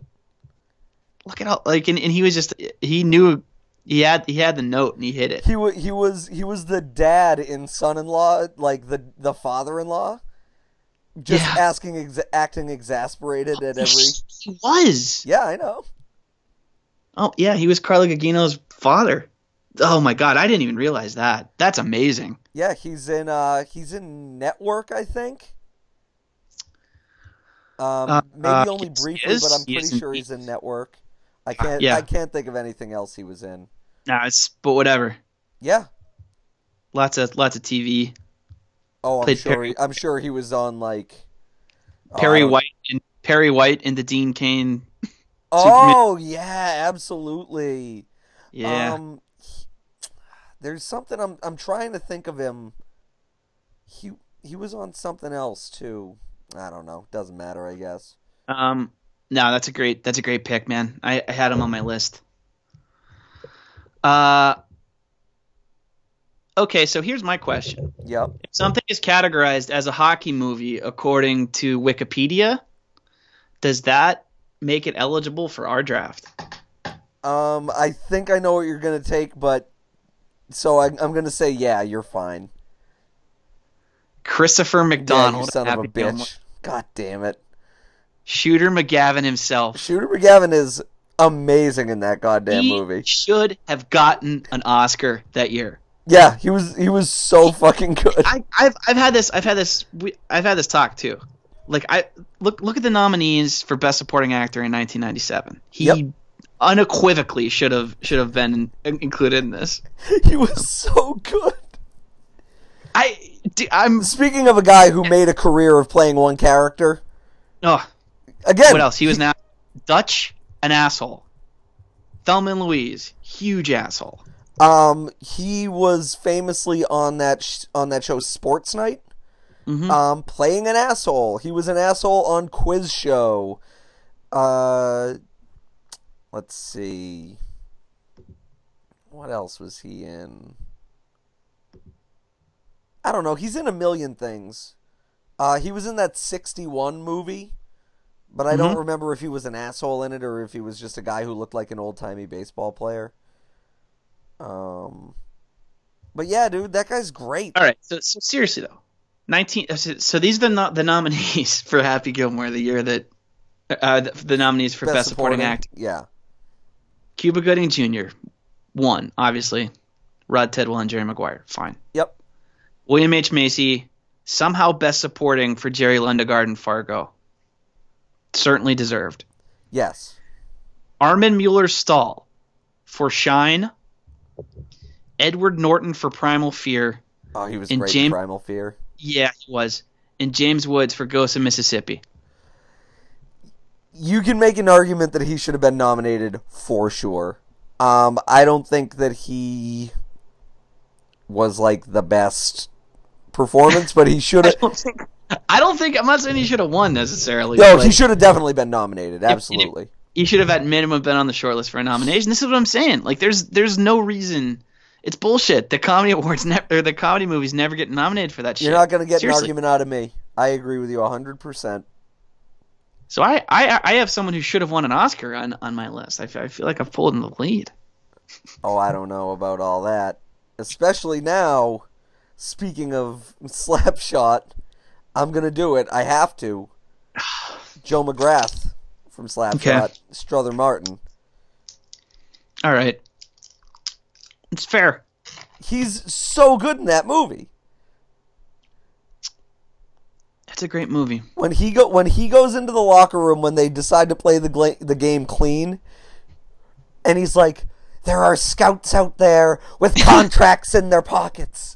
look at how like and, and he was just he knew he had he had the note and he hit it. He was he was he was the dad in Son-in-Law, like the the father-in-law, just Yeah. asking exa- acting exasperated at every. He was. Yeah, I know. Oh yeah, he was Carla Gugino's father. Oh my God, I didn't even realize that. That's amazing. Yeah, he's in uh he's in Network, I think. Um, Uh, maybe uh, only briefly, but I'm He is pretty sure he's in Network. I can't yeah. I can't think of anything else he was in. Nah, it's but whatever. Yeah. Lots of lots of TV. Oh, I'm Played sure. Perry- He, I'm sure he was on like Perry don't- White and Perry White and the Dean Cain. Oh yeah, absolutely. Yeah. Um, he- there's something I'm I'm trying to think of him. He he was on something else too. I don't know. Doesn't matter, I guess. Um, No, that's a great that's a great pick, man. I, I had him on my list. Uh Okay, so here's my question. Yep. If something is categorized as a hockey movie according to Wikipedia, does that make it eligible for our draft? Um, I think I know what you're gonna take, but so I, I'm gonna say yeah, you're fine. Christopher Yeah, you McDonald, son of a Gilmore. bitch. God damn it. Shooter McGavin himself. Shooter McGavin is amazing in that goddamn he movie. should have gotten an Oscar that year. Yeah, he was he was so fucking good. I, I've I've had this I've had this we, I've had this talk too. Like I look look at the nominees for Best Supporting Actor in 1997. He Yep. unequivocally should have should have been included in this. he was so good. I I'm Speaking of a guy who made a career of playing one character, oh again, what else? He was now Dutch, an asshole. Thelma and Louise, huge asshole. um, he was famously on that sh- on that show Sports Night, Mhm. um, playing an asshole. He was an asshole on Quiz Show. Uh, let's see, what else was he in? I don't know. He's in a million things. Uh, he was in that '61 movie, but I don't Mhm. remember if he was an asshole in it or if he was just a guy who looked like an old timey baseball player. Um, but yeah, dude, that guy's great. All right, so, so seriously though, 19. uh, So, these are the no, the nominees for Happy Gilmore the year that uh, the, the nominees for Best, Supporting Actor. Yeah, Cuba Gooding Jr. One, obviously. Rod Tidwell and Jerry Maguire. Fine. Yep. William H. Macy, somehow Best Supporting for Jerry Lundegaard and Fargo. Certainly deserved. yes, Armin Mueller Stahl for Shine. Edward Norton for Primal Fear. oh, he was And great. in James- Primal Fear. Yeah, he was. And James Woods for Ghost of Mississippi. You can make an argument that he should have been nominated for sure. Um, I don't think that he was like the best performance, but he should have. I don't think. I'm not saying he should have won necessarily. No, he should have definitely been nominated. Absolutely. he should have at minimum been on the shortlist for a nomination. This is what I'm saying. Like, there's there's no reason. It's bullshit. The comedy awards never, or the comedy movies never get nominated for that shit. You're not going to get Seriously. an argument out of me. I agree with you 100%. So I, I I have someone who should have won an Oscar on, on my list. I feel like I've pulled in the lead. Oh, I don't know about all that. Especially now, speaking of Slapshot, I'm going to do it. I have to. Joe McGrath from Slapshot, Okay. Strother Martin. All right, it's fair. He's so good in that movie. It's a great movie. When he go when he goes into the locker room when they decide to play the gla- the game clean, and he's like, "There are scouts out there with contracts in their pockets.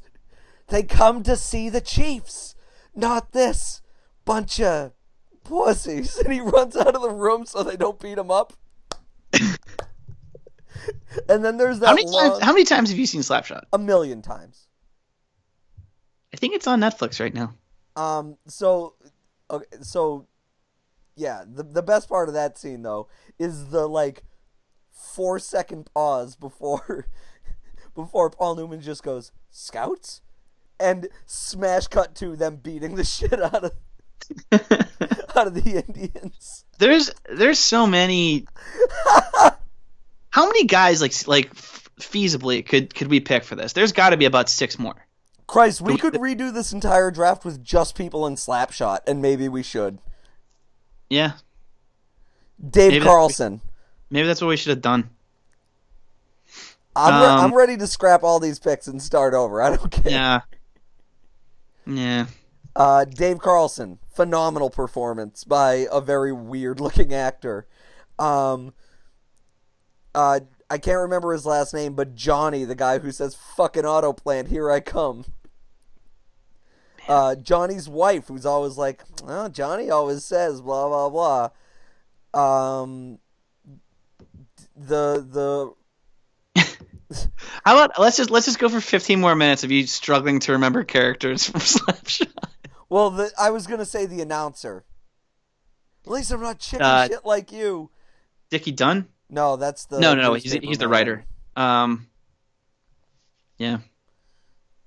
They come to see the Chiefs, not this bunch of pussies." And he runs out of the room so they don't beat him up. and then there's that How many long- times? How many times have you seen Slapshot? a million times. I think it's on Netflix right now. Um. So, okay. So, yeah. The the best part of that scene though is the like four second pause before before Paul Newman just goes scouts, and smash cut to them beating the shit out of out of the Indians. there's there's so many. How many guys like like feasibly could could we pick for this? There's got to be about six more. Christ, we could redo this entire draft with just people in Slapshot, and maybe we should. Yeah, Dave Maybe Carlson. maybe that's what we should have done. I'm, re- Um, I'm ready to scrap all these picks and start over. I don't care. Yeah. Yeah. Uh, Dave Carlson, phenomenal performance by a very weird looking actor. Um, uh, I can't remember his last name, but Johnny, the guy who says "fucking auto plant, here I come." Uh, Johnny's wife, who's always like, "Oh, Johnny always says blah blah blah." Um, the the How about let's just let's just go for 15 more minutes of you struggling to remember characters from Slapshot. well, the I was gonna say the announcer. At least I'm not chicken Uh, shit like you. Dickie Dunn? No, that's the no, no, no. He's he's the writer. Um, yeah.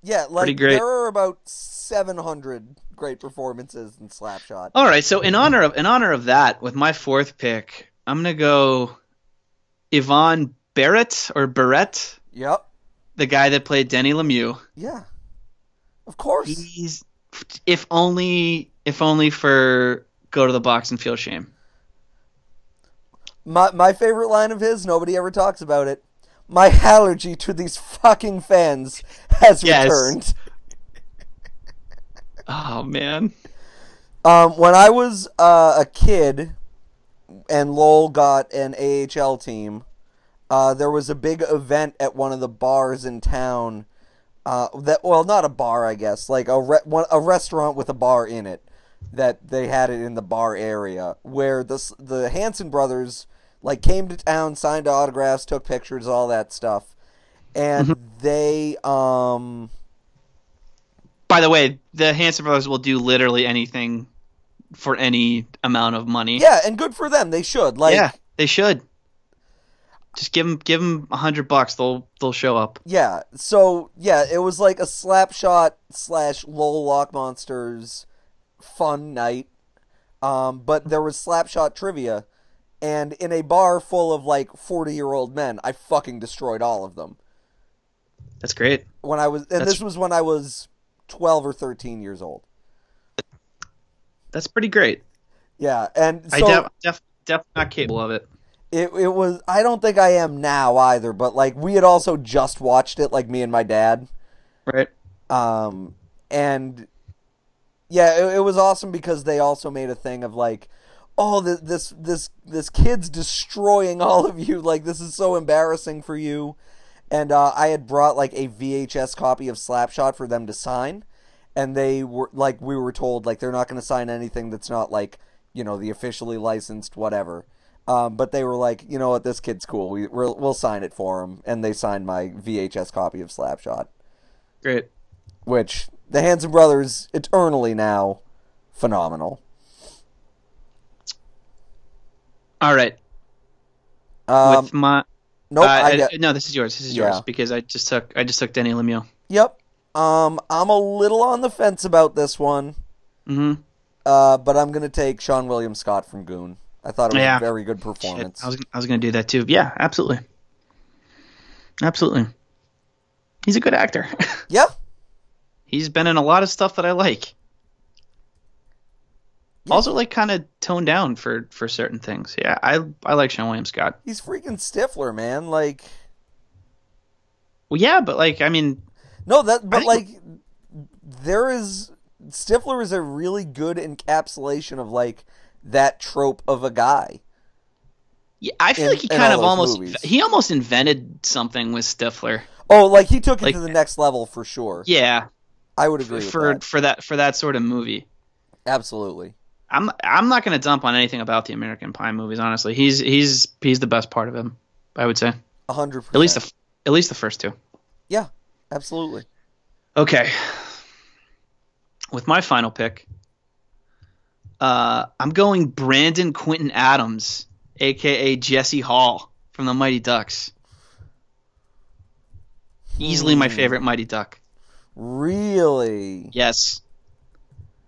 Yeah, like there are about 700 great performances in Slapshot. All right. So in honor of in honor of that, with my fourth pick, I'm gonna go Yvon Barrett or Barrett, Yep. the guy that played Denny Lemieux. Yeah. Of course. He's if only if only for go to the box and feel shame. My my favorite line of his, nobody ever talks about it. My allergy to these fucking fans has Yes. returned. Oh man. Um, when I was uh, a kid and Lowell got an AHL team, uh, there was a big event at one of the bars in town. Uh, that well, not a bar, I guess, like a re- one, a restaurant with a bar in it. That they had it in the bar area where the the Hanson brothers like came to town, signed autographs, took pictures, all that stuff, and they um By the way, the Hanson brothers will do literally anything for any amount of money. yeah, and good for them. They should like yeah, they should. Just give them give them a hundred bucks. They'll they'll show up. Yeah, so yeah, it was like a slapshot slash Lowell Lock Monsters fun night. Um, but there was slapshot trivia, and in a bar full of like forty year old men, I fucking destroyed all of them. That's great. When I was, and That's- this was when I was twelve or thirteen years old. That's pretty great. Yeah, and so I def, def, definitely not capable of it. It it was. I don't think I am now either. But like we had also just watched it, like me and my dad. Right. Um, and yeah, it, it was awesome because they also made a thing of like, oh, this this this this kid's destroying all of you. Like this is so embarrassing for you. And uh, I had brought like a VHS copy of Slapshot for them to sign, and they were like, we were told like they're not going to sign anything that's not like you know the officially licensed whatever. Um, but they were like, you know what, this kid's cool. We we'll, we'll sign it for him, and they signed my VHS copy of Slapshot Great. which the Hanson brothers eternally now phenomenal. All right. Um, With my nope, uh, get, no, this is yours. This is Yeah. yours because I just took I just took Denny Lemieux. yep. Um, I'm a little on the fence about this one, Mm-hmm. uh, but I'm gonna take Seann William Scott from Goon. I thought it was Yeah. a very good Shit, performance. I was I was gonna do that too. Yeah, absolutely. Absolutely. He's a good actor. Yeah, He's been in a lot of stuff that I like. Yeah. Also, like kind of toned down for for certain things. Yeah, I I like Seann William Scott. he's freaking Stifler, man. Like, Well, yeah, but like I mean, no, that, but think- like, there is Stifler is a really good encapsulation of like that trope of a guy. yeah, I feel In- like he kind of almost movies. he almost invented something with Stifler. Oh, like he took it Like- to the next level for sure. Yeah, I would agree with for that. for that for that sort of movie. Absolutely. I'm I'm not going to dump on anything about the American Pie movies. Honestly, he's he's he's the best part of him. I would say A hundred at least the at least the first two. yeah, absolutely. Okay. With my final pick, uh, I'm going Brandon Quintin Adams, aka Jesse Hall from the Mighty Ducks. Easily my Hmm. favorite Mighty Duck. Really? Yes.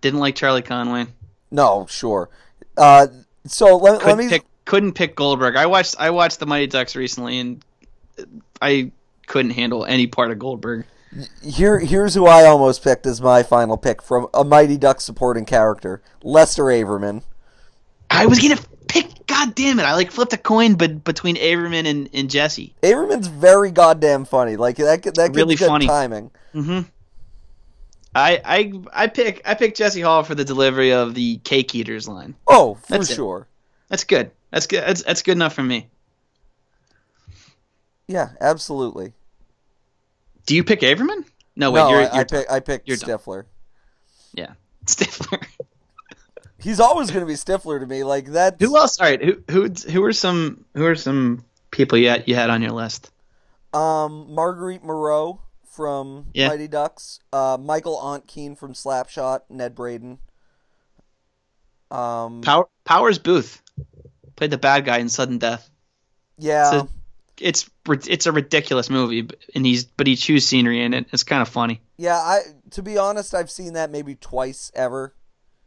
Didn't like Charlie Conway. No, sure. Uh, so let, let Couldn't me. pick couldn't pick Goldberg. I watched I watched the Mighty Ducks recently and I couldn't handle any part of Goldberg. Here, here's who I almost picked as my final pick from a Mighty Duck supporting character, Lester Averman. I was gonna pick. God damn it! I like flipped a coin, but between Averman and, and Jesse. Averman's very goddamn funny. Like that, that Really good funny. timing. Mm-hmm. I I I pick I pick Jesse Hall for the delivery of the cake eaters line. Oh, for That's it. sure. That's good. That's good. That's, that's good enough for me. Yeah, absolutely. Do you pick Averman? No, wait. no, you're, I, you're I, pick, I picked you're done. Stifler. yeah, Stifler. He's always going to be Stifler to me. Like that. who else? All right. Who who who are some who are some people you had, you had on your list? Um, Marguerite Moreau from Yeah. Mighty Ducks. Uh, Michael Ontkean from Slapshot. Ned Braden. Um, Power Powers Boothe played the bad guy in Sudden Death. yeah, It's it's a ridiculous movie, and he's but he chews scenery in it. It's kind of funny. yeah. I to be honest, I've seen that maybe twice ever.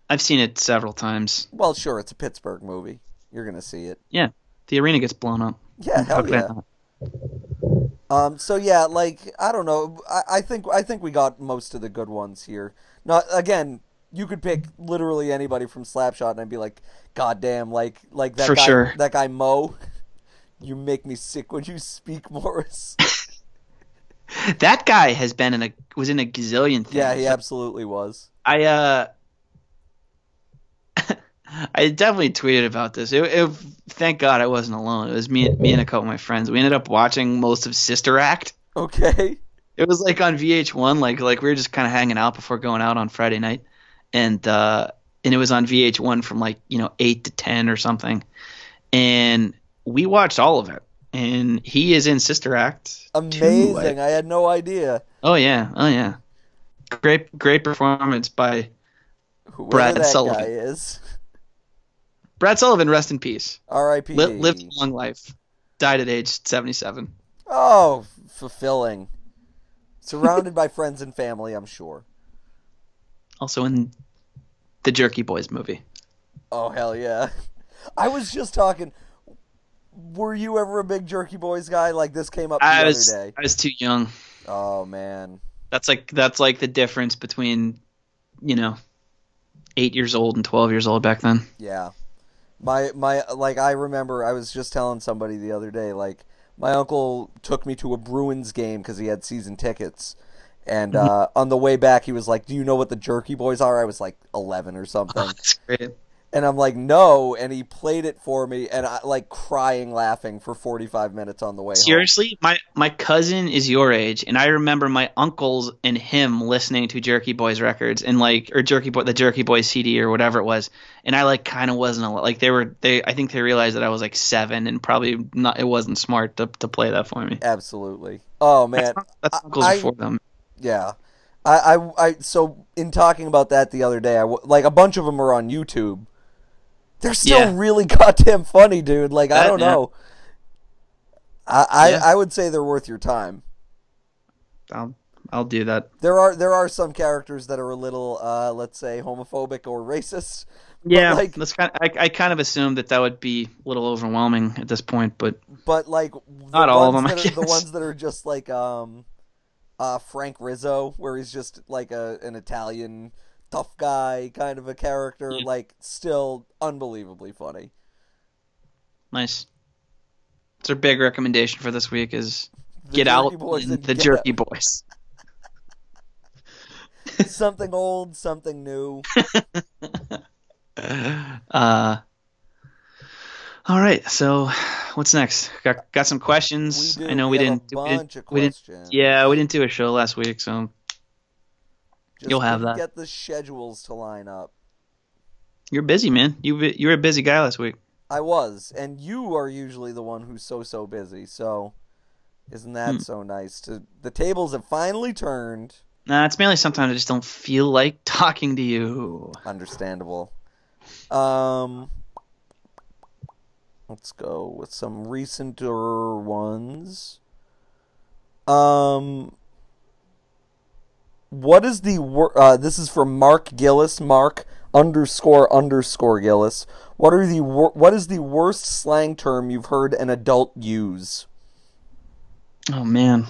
I've seen it several times. Well, sure, it's a Pittsburgh movie. You're gonna see it. Yeah, the arena gets blown up. Yeah, How hell yeah. Um, so yeah, like I don't know. I, I think I think we got most of the good ones here. Not again. You could pick literally anybody from Slapshot, and I'd be like, "God damn!" Like like that For guy. sure. That guy Mo. You make me sick when you speak, Morris. That guy has been in a was in a gazillion things. yeah, he absolutely was. I uh I definitely tweeted about this. It, it, thank God I wasn't alone. It was me, me and a couple of my friends. We ended up watching most of Sister Act. Okay. It was like on VH1, like like we were just kind of hanging out before going out on Friday night, and uh, and it was on VH1 from like you know eight to ten or something, and we watched all of it. And he is in Sister Act. Amazing. Two, I- I had no idea. oh yeah, oh yeah, great great performance by Whoever Brad that Sullivan. guy is. Brad Sullivan. Rest in peace. R.I.P. Li- lived a long life. Died at age 77. Oh, fulfilling. Surrounded by friends and family, I'm sure. Also in the Jerky Boys movie. Oh hell yeah! I was just talking. Were you ever a big Jerky Boys guy? Like this came up the I other was day. I was too young. Oh man. That's like that's like the difference between, you know, eight years old and 12 years old back then. Yeah. My my like I remember I was just telling somebody the other day like my uncle took me to a Bruins game because he had season tickets. And Mm-hmm. uh, on the way back, he was like, "Do you know what the Jerky Boys are?" I was like eleven or something, That's great. And I'm like, "No!" And he played it for me, and I like crying, laughing for 45 minutes on the way home. Seriously, my my cousin is your age, and I remember my uncles and him listening to Jerky Boys records and like or Jerky Boy the Jerky Boys CD or whatever it was, and I like kind of wasn't a, like they were they I think they realized that I was like seven and probably not it wasn't smart to to play that for me. Absolutely. Oh man, That's I- uncles I- before them. Yeah, I, I, I, so in talking about that the other day, I like a bunch of them are on YouTube. They're still Yeah. really goddamn funny, dude. Like I don't yeah. know. I, I, Yeah. I would say they're worth your time. I'll I'll do that. There are there are some characters that are a little, uh, let's say, homophobic or racist. Yeah, like, that's kind. I, I kind of assumed that that would be a little overwhelming at this point, but but like Not all of them, I that are, the ones that are just like um, uh, Frank Rizzo, where he's just like a an Italian tough guy kind of a character, Yeah. like still unbelievably funny. nice. It's our big recommendation for this week is The get out in and the Jerky Boys. Something old, something new. Uh, all right. So, what's next? Got got some questions. I know we, didn't. we didn't. we didn't- Yeah, we didn't do a show last week, so Just you'll have that. Get the schedules to line up. you're busy, man. You you were a busy guy last week. I was, and you are usually the one who's so so busy. So, isn't that Hmm. so nice? To the tables have finally turned. Nah, it's mainly sometimes I just don't feel like talking to you. Understandable. Um, let's go with some recenter ones. Um, what is the wor- uh, this is from Mark Gillis, Mark underscore underscore Gillis. What are the wor- what is the worst slang term you've heard an adult use? Oh man.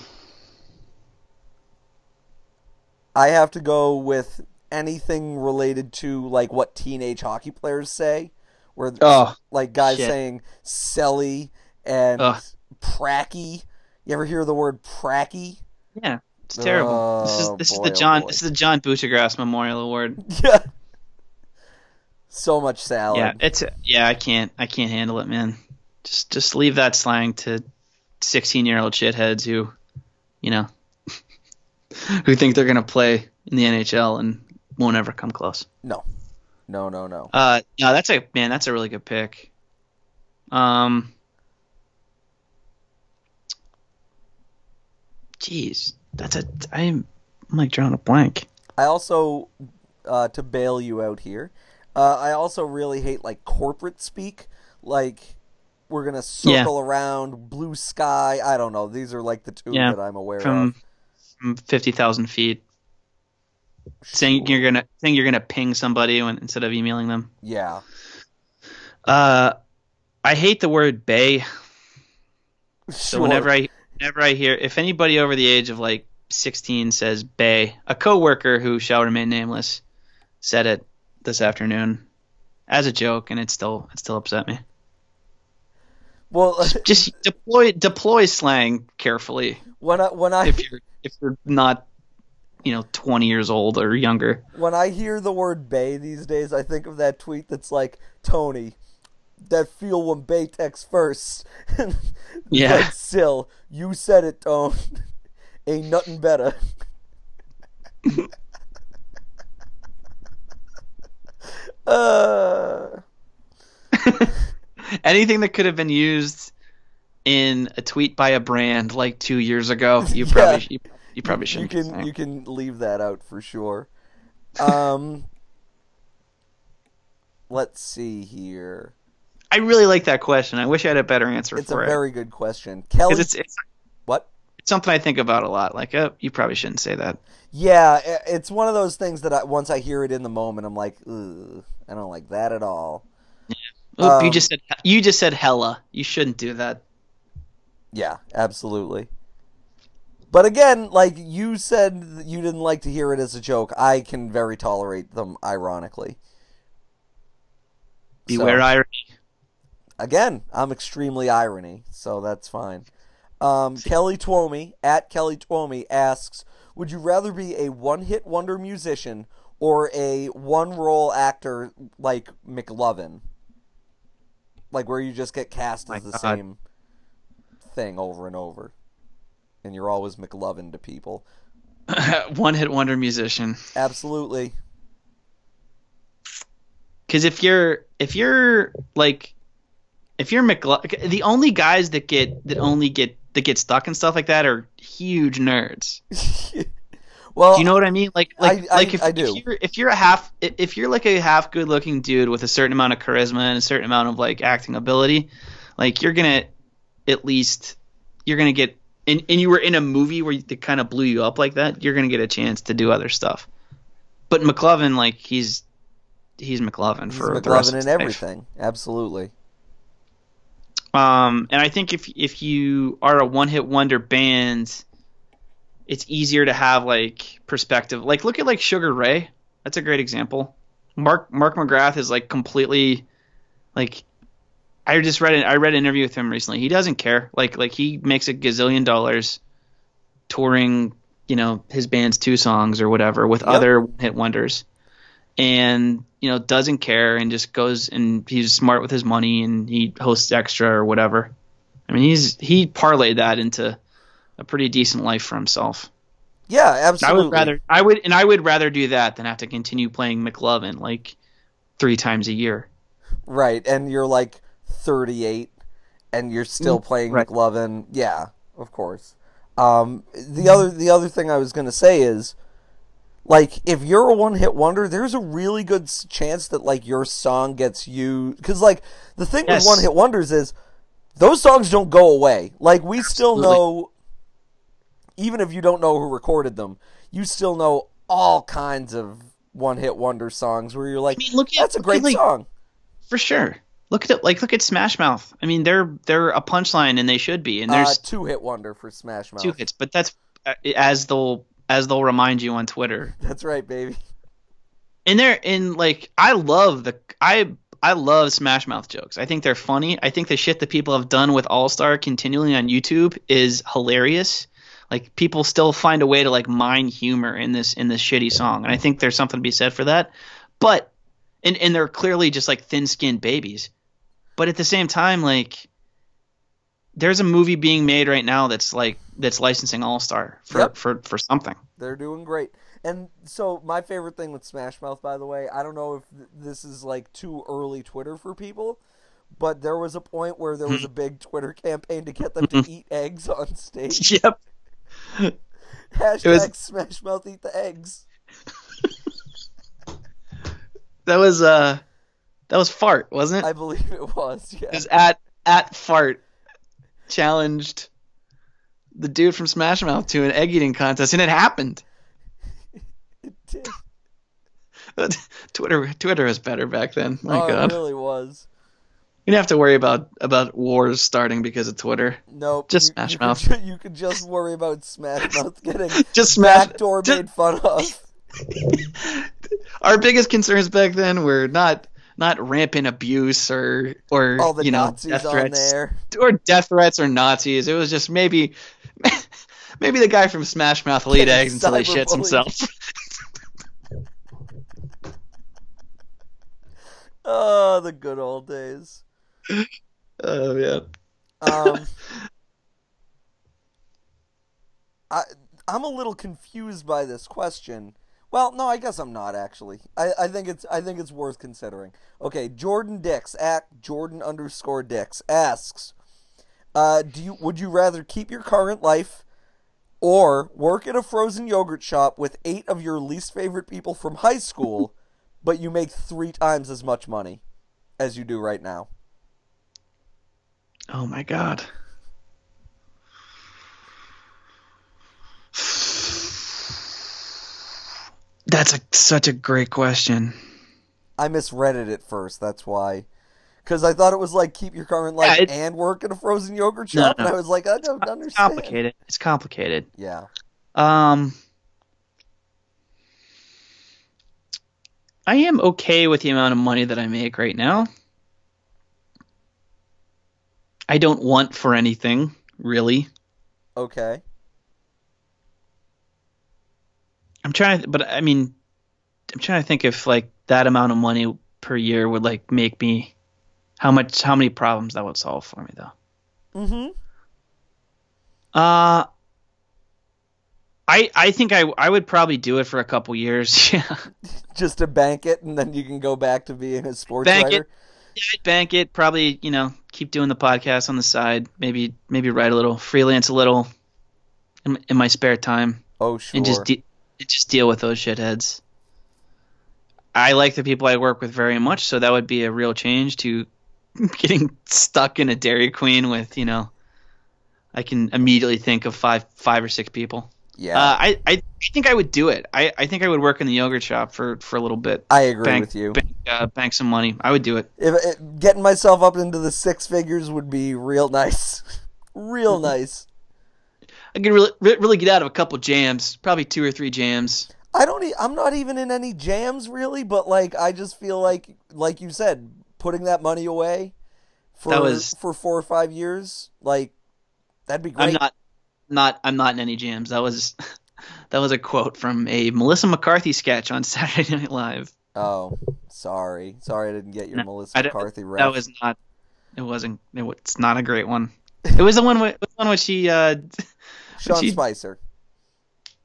I have to go with anything related to like what teenage hockey players say, where Oh, like guys shit. saying "selly" and Ugh. "pracky." You ever hear the word "pracky"? yeah. It's terrible. this is Oh, this is the oh, John boy. this is the John Buccigross Memorial Award. Yeah. So much salad. Yeah, it's yeah. I can't I can't handle it, man. Just just leave that slang to sixteen year old shitheads who, you know, who think they're gonna play in the NHL and won't ever come close. No, no, no, no. Uh, no, that's a man. That's a really good pick. Um, jeez, that's a I'm, I'm like drawing a blank. I also, uh, to bail you out here, Uh, I also really hate like corporate speak, like we're gonna circle around blue sky. I don't know. These are like the two Yeah, that I'm aware from of. from fifty thousand feet, saying you're gonna saying you're gonna ping somebody when instead of emailing them. Yeah. Uh, I hate the word "bay." So whenever I whenever I hear if anybody over the age of like 16 says "bay," a coworker who shall remain nameless said it this afternoon as a joke, and it still it still upset me. well, Just deploy deploy slang carefully when I when I if you're if you're not you know 20 years old or younger. when I hear the word Bay these days, I think of that tweet that's like Tony. That feel when Bay texts first. Yeah. Like, still, you said it, Tone. Ain't nothing better. uh, Anything that could have been used in a tweet by a brand like two years ago, you Yeah. probably you, you probably shouldn't. can say. you can leave that out for sure. Um, let's see here. I really like that question. I wish I had a better answer It's for it. It's a very good question, Kelly. it's, it's what? it's something I think about a lot. Like, oh, you probably shouldn't say that. Yeah, it's one of those things that I, once I hear it in the moment, I'm like, Ugh, I don't like that at all. Yeah. Oop, you Um, just said you just said hella. You shouldn't do that. Yeah, absolutely. But again, like you said, you didn't like to hear it as a joke. I can very tolerate them ironically. Beware So, irony. Again, I'm extremely irony, so that's fine. Um, Kelly Twomey at Kelly Twomey asks, "Would you rather be a one-hit wonder musician or a one-role actor like McLovin, like where you just get cast My as the God. same thing over and over, and you're always McLovin to people?" One hit wonder musician. Absolutely. Because if you're if you're like if you're McLo- the only guys that get that only get that get stuck and stuff like that are huge nerds. well, Do you know what I mean? Like like I- I- like if, I do. if you're if you're a half if you're like a half good looking dude with a certain amount of charisma and a certain amount of like acting ability, like you're gonna at least you're gonna get and, and you were in a movie where they kind of blew you up like that, you're gonna get a chance to do other stuff. But McLovin, like he's he's McLovin he's for the rest McLovin of in his life. everything. Absolutely. Um, and I think if if you are a one hit wonder band, it's easier to have like perspective. Like look at like Sugar Ray. That's a great example. Mark Mark McGrath is like completely like I just read it I read an interview with him recently. He doesn't care. Like like he makes a gazillion dollars touring, you know, his band's two songs or whatever with Yep. other hit wonders. And you know doesn't care and just goes and he's smart with his money and he hosts extra or whatever. I mean he's he parlayed that into a pretty decent life for himself. Yeah, absolutely. I would rather I would and I would rather do that than have to continue playing McLovin like three times a year. Right, and you're like 38, and you're still playing Mm, right. McLovin. Yeah, of course. Um, the other the other thing I was gonna say is, like, if you're a one hit wonder, there's a really good chance that like your song gets you because like the thing Yes. with one hit wonders is those songs don't go away. Like we still know, even if you don't know who recorded them, you still know all kinds of one hit wonder songs where you're like, I mean, look at- that's a great at, like, song. For sure. Look at it like look at Smash Mouth. I mean they're they're a punchline and they should be. And Uh, there's two hit wonder for Smash Mouth. two hits, but that's uh, as they'll as they'll remind you on Twitter. That's right, baby. And they're in like I love the I I love Smash Mouth jokes. I think they're funny. I think the shit that people have done with All Star continually on YouTube is hilarious. Like people still find a way to like mine humor in this in this shitty song, and I think there's something to be said for that. But and and they're clearly just like thin skinned babies. But at the same time, like there's a movie being made right now that's like that's licensing All Star for, Yep. for for something. They're doing great. And so my favorite thing with Smash Mouth, by the way, I don't know if th- this is like too early Twitter for people, but there was a point where there was a big Twitter campaign to get them to eat eggs on stage. Yep. Hashtag was- Smash Mouth eat the eggs. that was uh That was fart, wasn't it? I believe it was. Yeah. It was at at fart challenged the dude from Smash Mouth to an egg eating contest, and it happened. It did. Twitter Twitter was better back then. My oh, God, it really was. you didn't have to worry about about wars starting because of Twitter. Nope. Just you, Smash you Mouth. Could, you could just worry about Smash Mouth getting Just Smash. backdoor just- made fun of. Our biggest concerns back then were not not rampant abuse or or All the you know Nazis death on threats there. or death threats or Nazis. It was just maybe maybe the guy from Smash Mouth will eat eggs until he shits himself. Oh, the good old days. oh yeah. Um, I I'm a little confused by this question. Well, no, I guess I'm not actually. I, I think it's I think it's worth considering. Okay, Jordan Dix at Jordan underscore Dix asks, uh, do you would you rather keep your current life or work at a frozen yogurt shop with eight of your least favorite people from high school, but you make three times as much money as you do right now? Oh my god. That's a, such a great question. I misread it at first. That's why. Because I thought it was like keep your current life Yeah, it- and work at a frozen yogurt shop, no. and I was like, I don't understand. It's complicated. It's complicated. Yeah. Um, I am okay with the amount of money that I make right now. I don't want for anything really. Okay. I'm trying, to, but I mean, I'm trying to think if like that amount of money per year would like make me how much, how many problems that would solve for me though. Mm-hmm. Uh, I I think I I would probably do it for a couple years. Yeah, Just to bank it, and then you can go back to being a sports Bank writer. I'd bank it. Probably you know keep doing the podcast on the side. Maybe maybe write a little, freelance a little in, in my spare time, Oh, sure. and just de- and just deal with those shitheads. I like the people I work with very much, so that would be a real change to getting stuck in a Dairy Queen with you know. I can immediately think of five five or six people. yeah, Uh, I, I think I would do it. I, I think I would work in the yogurt shop for, for a little bit. I agree bank, with you. Bank, uh, bank some money. I would do it. If it, getting myself up into the six figures would be real nice, real nice. I could really really get out of a couple jams, probably two or three jams. I don't. E- I'm not even in any jams really, but like I just feel like, like you said, putting that money away for was- for four or five years, like that'd be great. I'm not not I'm not in any jams. That was that was a quote from a Melissa McCarthy sketch on Saturday Night Live. Oh, sorry, sorry, I didn't get your No, Melissa McCarthy ref. That was not. It wasn't. It was, it's not a great one. It was the one. With, the one where she. Uh, Sean she- Spicer.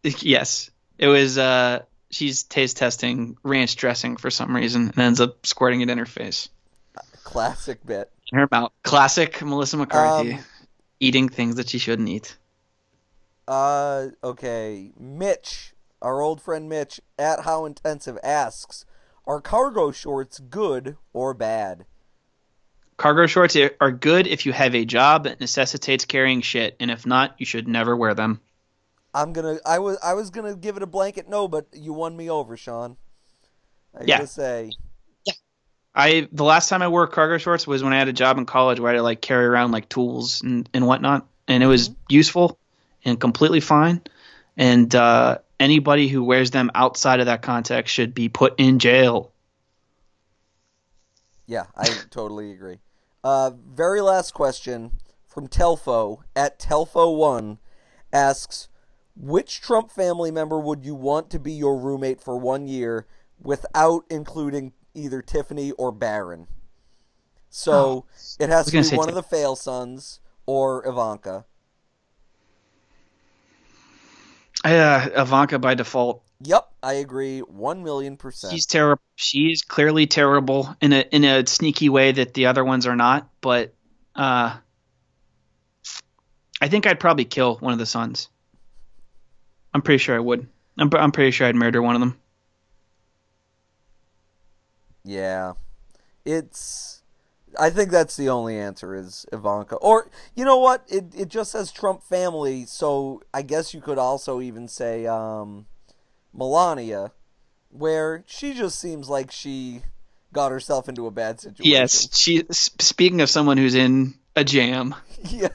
yes, it was. Uh, she's taste testing ranch dressing for some reason and ends up squirting it in her face. Classic bit. her mouth. Classic Melissa McCarthy Um, eating things that she shouldn't eat. Uh, okay. Mitch, our old friend Mitch, at How Intensive asks, are cargo shorts good or bad? Cargo shorts are good if you have a job that necessitates carrying shit, and if not, you should never wear them. I'm gonna. I was. I was gonna give it a blanket no, but you won me over, Sean. I Yeah. gotta say. I the last time I wore cargo shorts was when I had a job in college where I had to like carry around like tools and, and whatnot, and it was useful and completely fine. And uh, anybody who wears them outside of that context should be put in jail. Yeah, I totally agree. Uh, very last question from Telfo at Telfo1 asks, which Trump family member would you want to be your roommate for one year without including either Tiffany or Barron. So it has to be one Tiff- of the fail sons or Ivanka. Uh, Ivanka by default. Yep, I agree, one million percent. She's terrible. She is clearly terrible in a in a sneaky way that the other ones are not. But uh, I think I'd probably kill one of the sons. I'm pretty sure I would. I'm I'm pretty sure I'd murder one of them. Yeah, It's. I think that's the only answer is Ivanka. Or you know what? It it just says Trump family, so I guess you could also even say um, Melania, where she just seems like she got herself into a bad situation. Yes, she. Speaking of someone who's in a jam, yeah.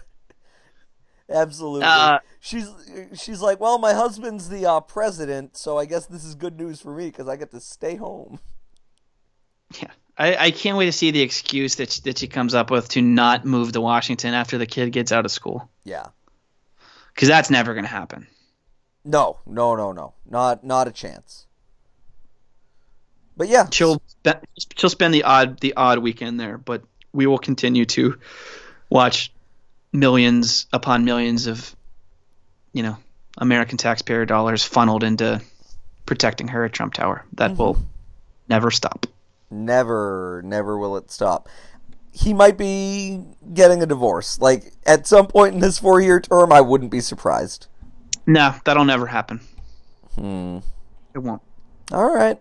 Absolutely. Uh, she's she's like, well, my husband's the uh, president, so I guess this is good news for me because I get to stay home. Yeah, I, I can't wait to see the excuse that she, that she comes up with to not move to Washington after the kid gets out of school, Yeah. because that's never going to happen. No, no, no, no, not not a chance. But yeah, She'll she'll spend the odd the odd weekend there, but we will continue to watch millions upon millions of you know American taxpayer dollars funneled into protecting her at Trump Tower. That mm-hmm. will never stop. Never, never will it stop. He might be getting a divorce. Like at some point in his four-year term, I wouldn't be surprised. No, that'll never happen. Hmm. It won't. All right,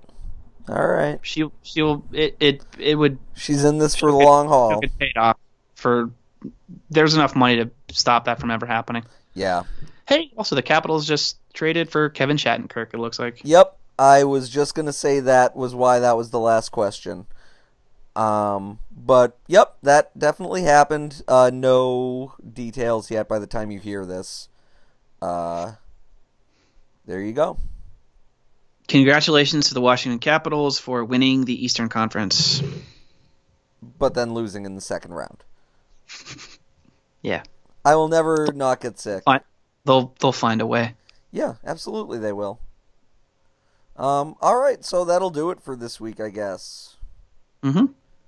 all right. She she'll it it it would She's in this for the long haul. get paid off for. There's enough money to stop that from ever happening. Yeah. Hey, also the Capitals just traded for Kevin Shattenkirk. It looks like. Yep, I was just gonna say that was why that was the last question. Um, but yep, that definitely happened. Uh, no details yet by the time you hear this. Uh, there you go. Congratulations to the Washington Capitals for winning the Eastern Conference. But then losing in the second round. Yeah, I will never not get sick. They'll they'll find a way. Yeah, absolutely they will. Um, all right, so that'll do it for this week, I guess. Mm-hmm.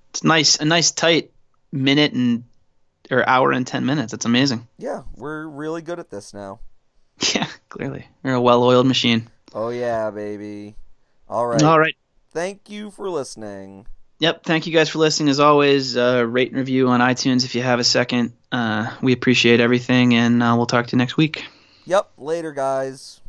It's nice, a nice tight minute and or hour and ten minutes. It's amazing. Yeah, we're really good at this now. Yeah, clearly we're a well-oiled machine. Oh yeah, baby. All right. All right. Thank you for listening. Yep. Thank you guys for listening. As always, uh, rate and review on iTunes if you have a second. Uh, we appreciate everything, and uh, we'll talk to you next week. Yep, later guys.